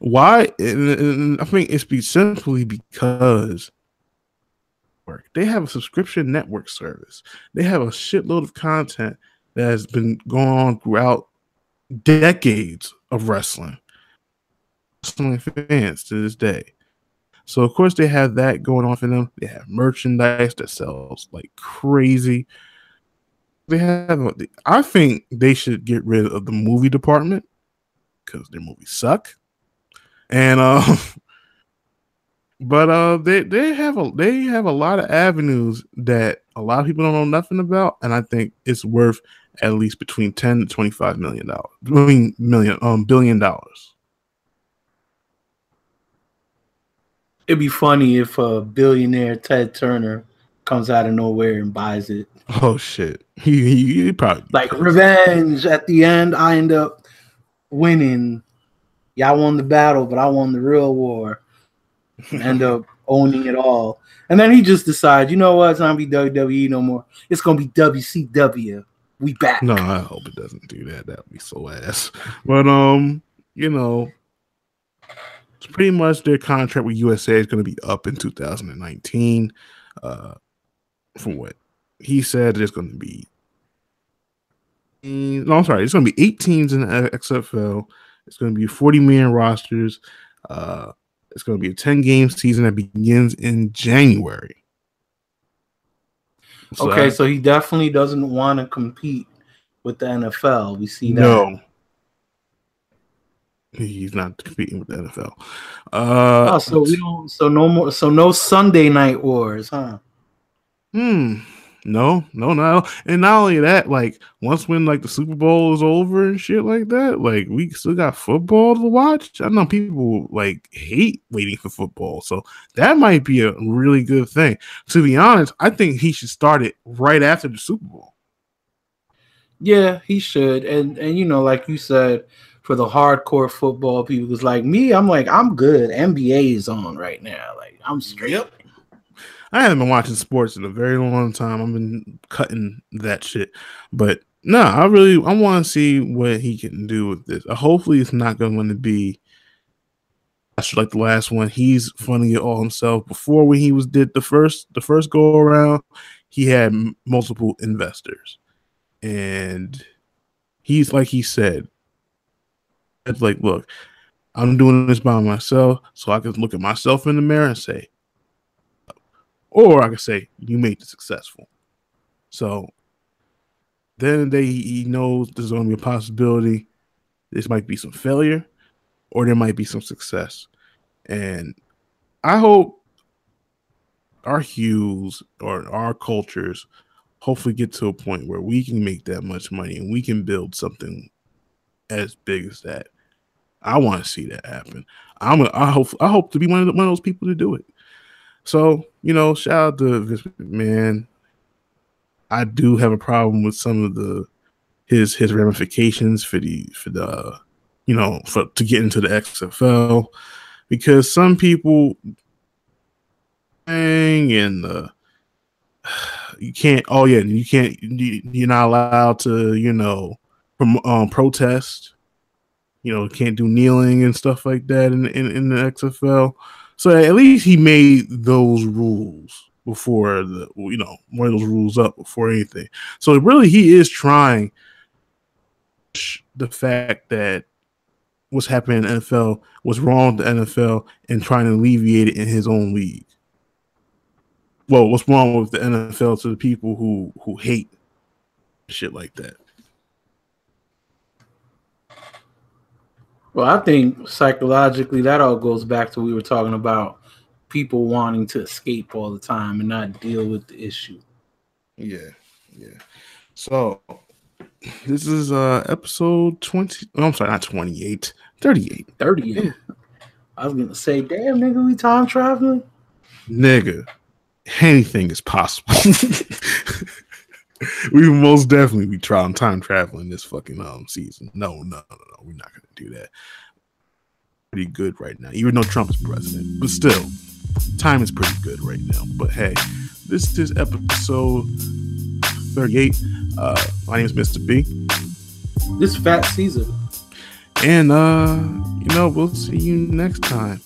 Why? And, and I think it's be simply because they have a subscription network service. They have a shitload of content that has been going on throughout decades of wrestling. Wrestling fans to this day. So of course they have that going on for them. They have merchandise that sells like crazy. They have. I think they should get rid of the movie department because their movies suck. And uh, but uh, they they have a they have a lot of avenues that a lot of people don't know nothing about, and I think it's worth at least between ten to twenty five million dollars, between million um billion dollars. It'd be funny if a billionaire Ted Turner comes out of nowhere and buys it. Oh shit! He he, he probably like revenge. At the end, I end up winning. Y'all won the battle, but I won the real war. end up owning it all. And then he just decides, you know what? It's not gonna be WWE no more. It's gonna be WCW. We back. No, I hope it doesn't do that. That would be so ass. But um, you know, it's pretty much their contract with USA is going to be up in 2019. Uh, from what he said, there's going to be. No, I'm sorry. It's going to be eight teams in the XFL. It's going to be 40 million rosters. Uh, it's going to be a 10 game season that begins in January. So okay, I, so he definitely doesn't want to compete with the NFL. We see that. No. He's not competing with the NFL. Uh, oh, so we don't. So no more. So no Sunday night wars, huh? Hmm. No, no, no. And not only that, like once when like the Super Bowl is over and shit like that, like we still got football to watch. I know people like hate waiting for football, so that might be a really good thing. To be honest, I think he should start it right after the Super Bowl. Yeah, he should. And and you know, like you said, for the hardcore football people, because like me, I'm like I'm good. NBA is on right now. Like I'm straight. Yep. I haven't been watching sports in a very long time. I've been cutting that shit, but no, I really I want to see what he can do with this. Uh, hopefully, it's not going to be like the last one. He's funding it all himself. Before when he was did the first the first go around, he had m- multiple investors, and he's like he said, it's like, look, I'm doing this by myself, so I can look at myself in the mirror and say, or I could say you made it successful. So then they he knows there's to be a possibility. This might be some failure, or there might be some success, and I hope our hues or our cultures hopefully get to a point where we can make that much money and we can build something as big as that. I want to see that happen. I'm a, I hope I hope to be one of the, one of those people to do it. So, you know, shout out to Vince McMahon. I do have a problem with some of the his his ramifications for the for the you know for to get into the XFL because some people and uh, you can't oh yeah you can't you, are not allowed to you know um, protest you know can't do kneeling and stuff like that in in, in the XFL so at least he made those rules before the you know one of those rules up before anything. So really, he is trying the fact that what's happening in the NFL was wrong to NFL and trying to alleviate it in his own league. Well, what's wrong with the NFL to the people who who hate shit like that? Well, I think psychologically that all goes back to we were talking about people wanting to escape all the time and not deal with the issue. Yeah, yeah. So this is uh episode 20. Oh, I'm sorry, not 28, 38. 38. I was gonna say, damn nigga, we time traveling. Nigga. anything is possible. we most definitely be trying time traveling this fucking um season. No, no, no, no. We're not gonna do that. Pretty good right now, even though Trump is president. But still, time is pretty good right now. But hey, this is episode 38. Uh my name is Mr. B. This fat Caesar. And uh, you know, we'll see you next time.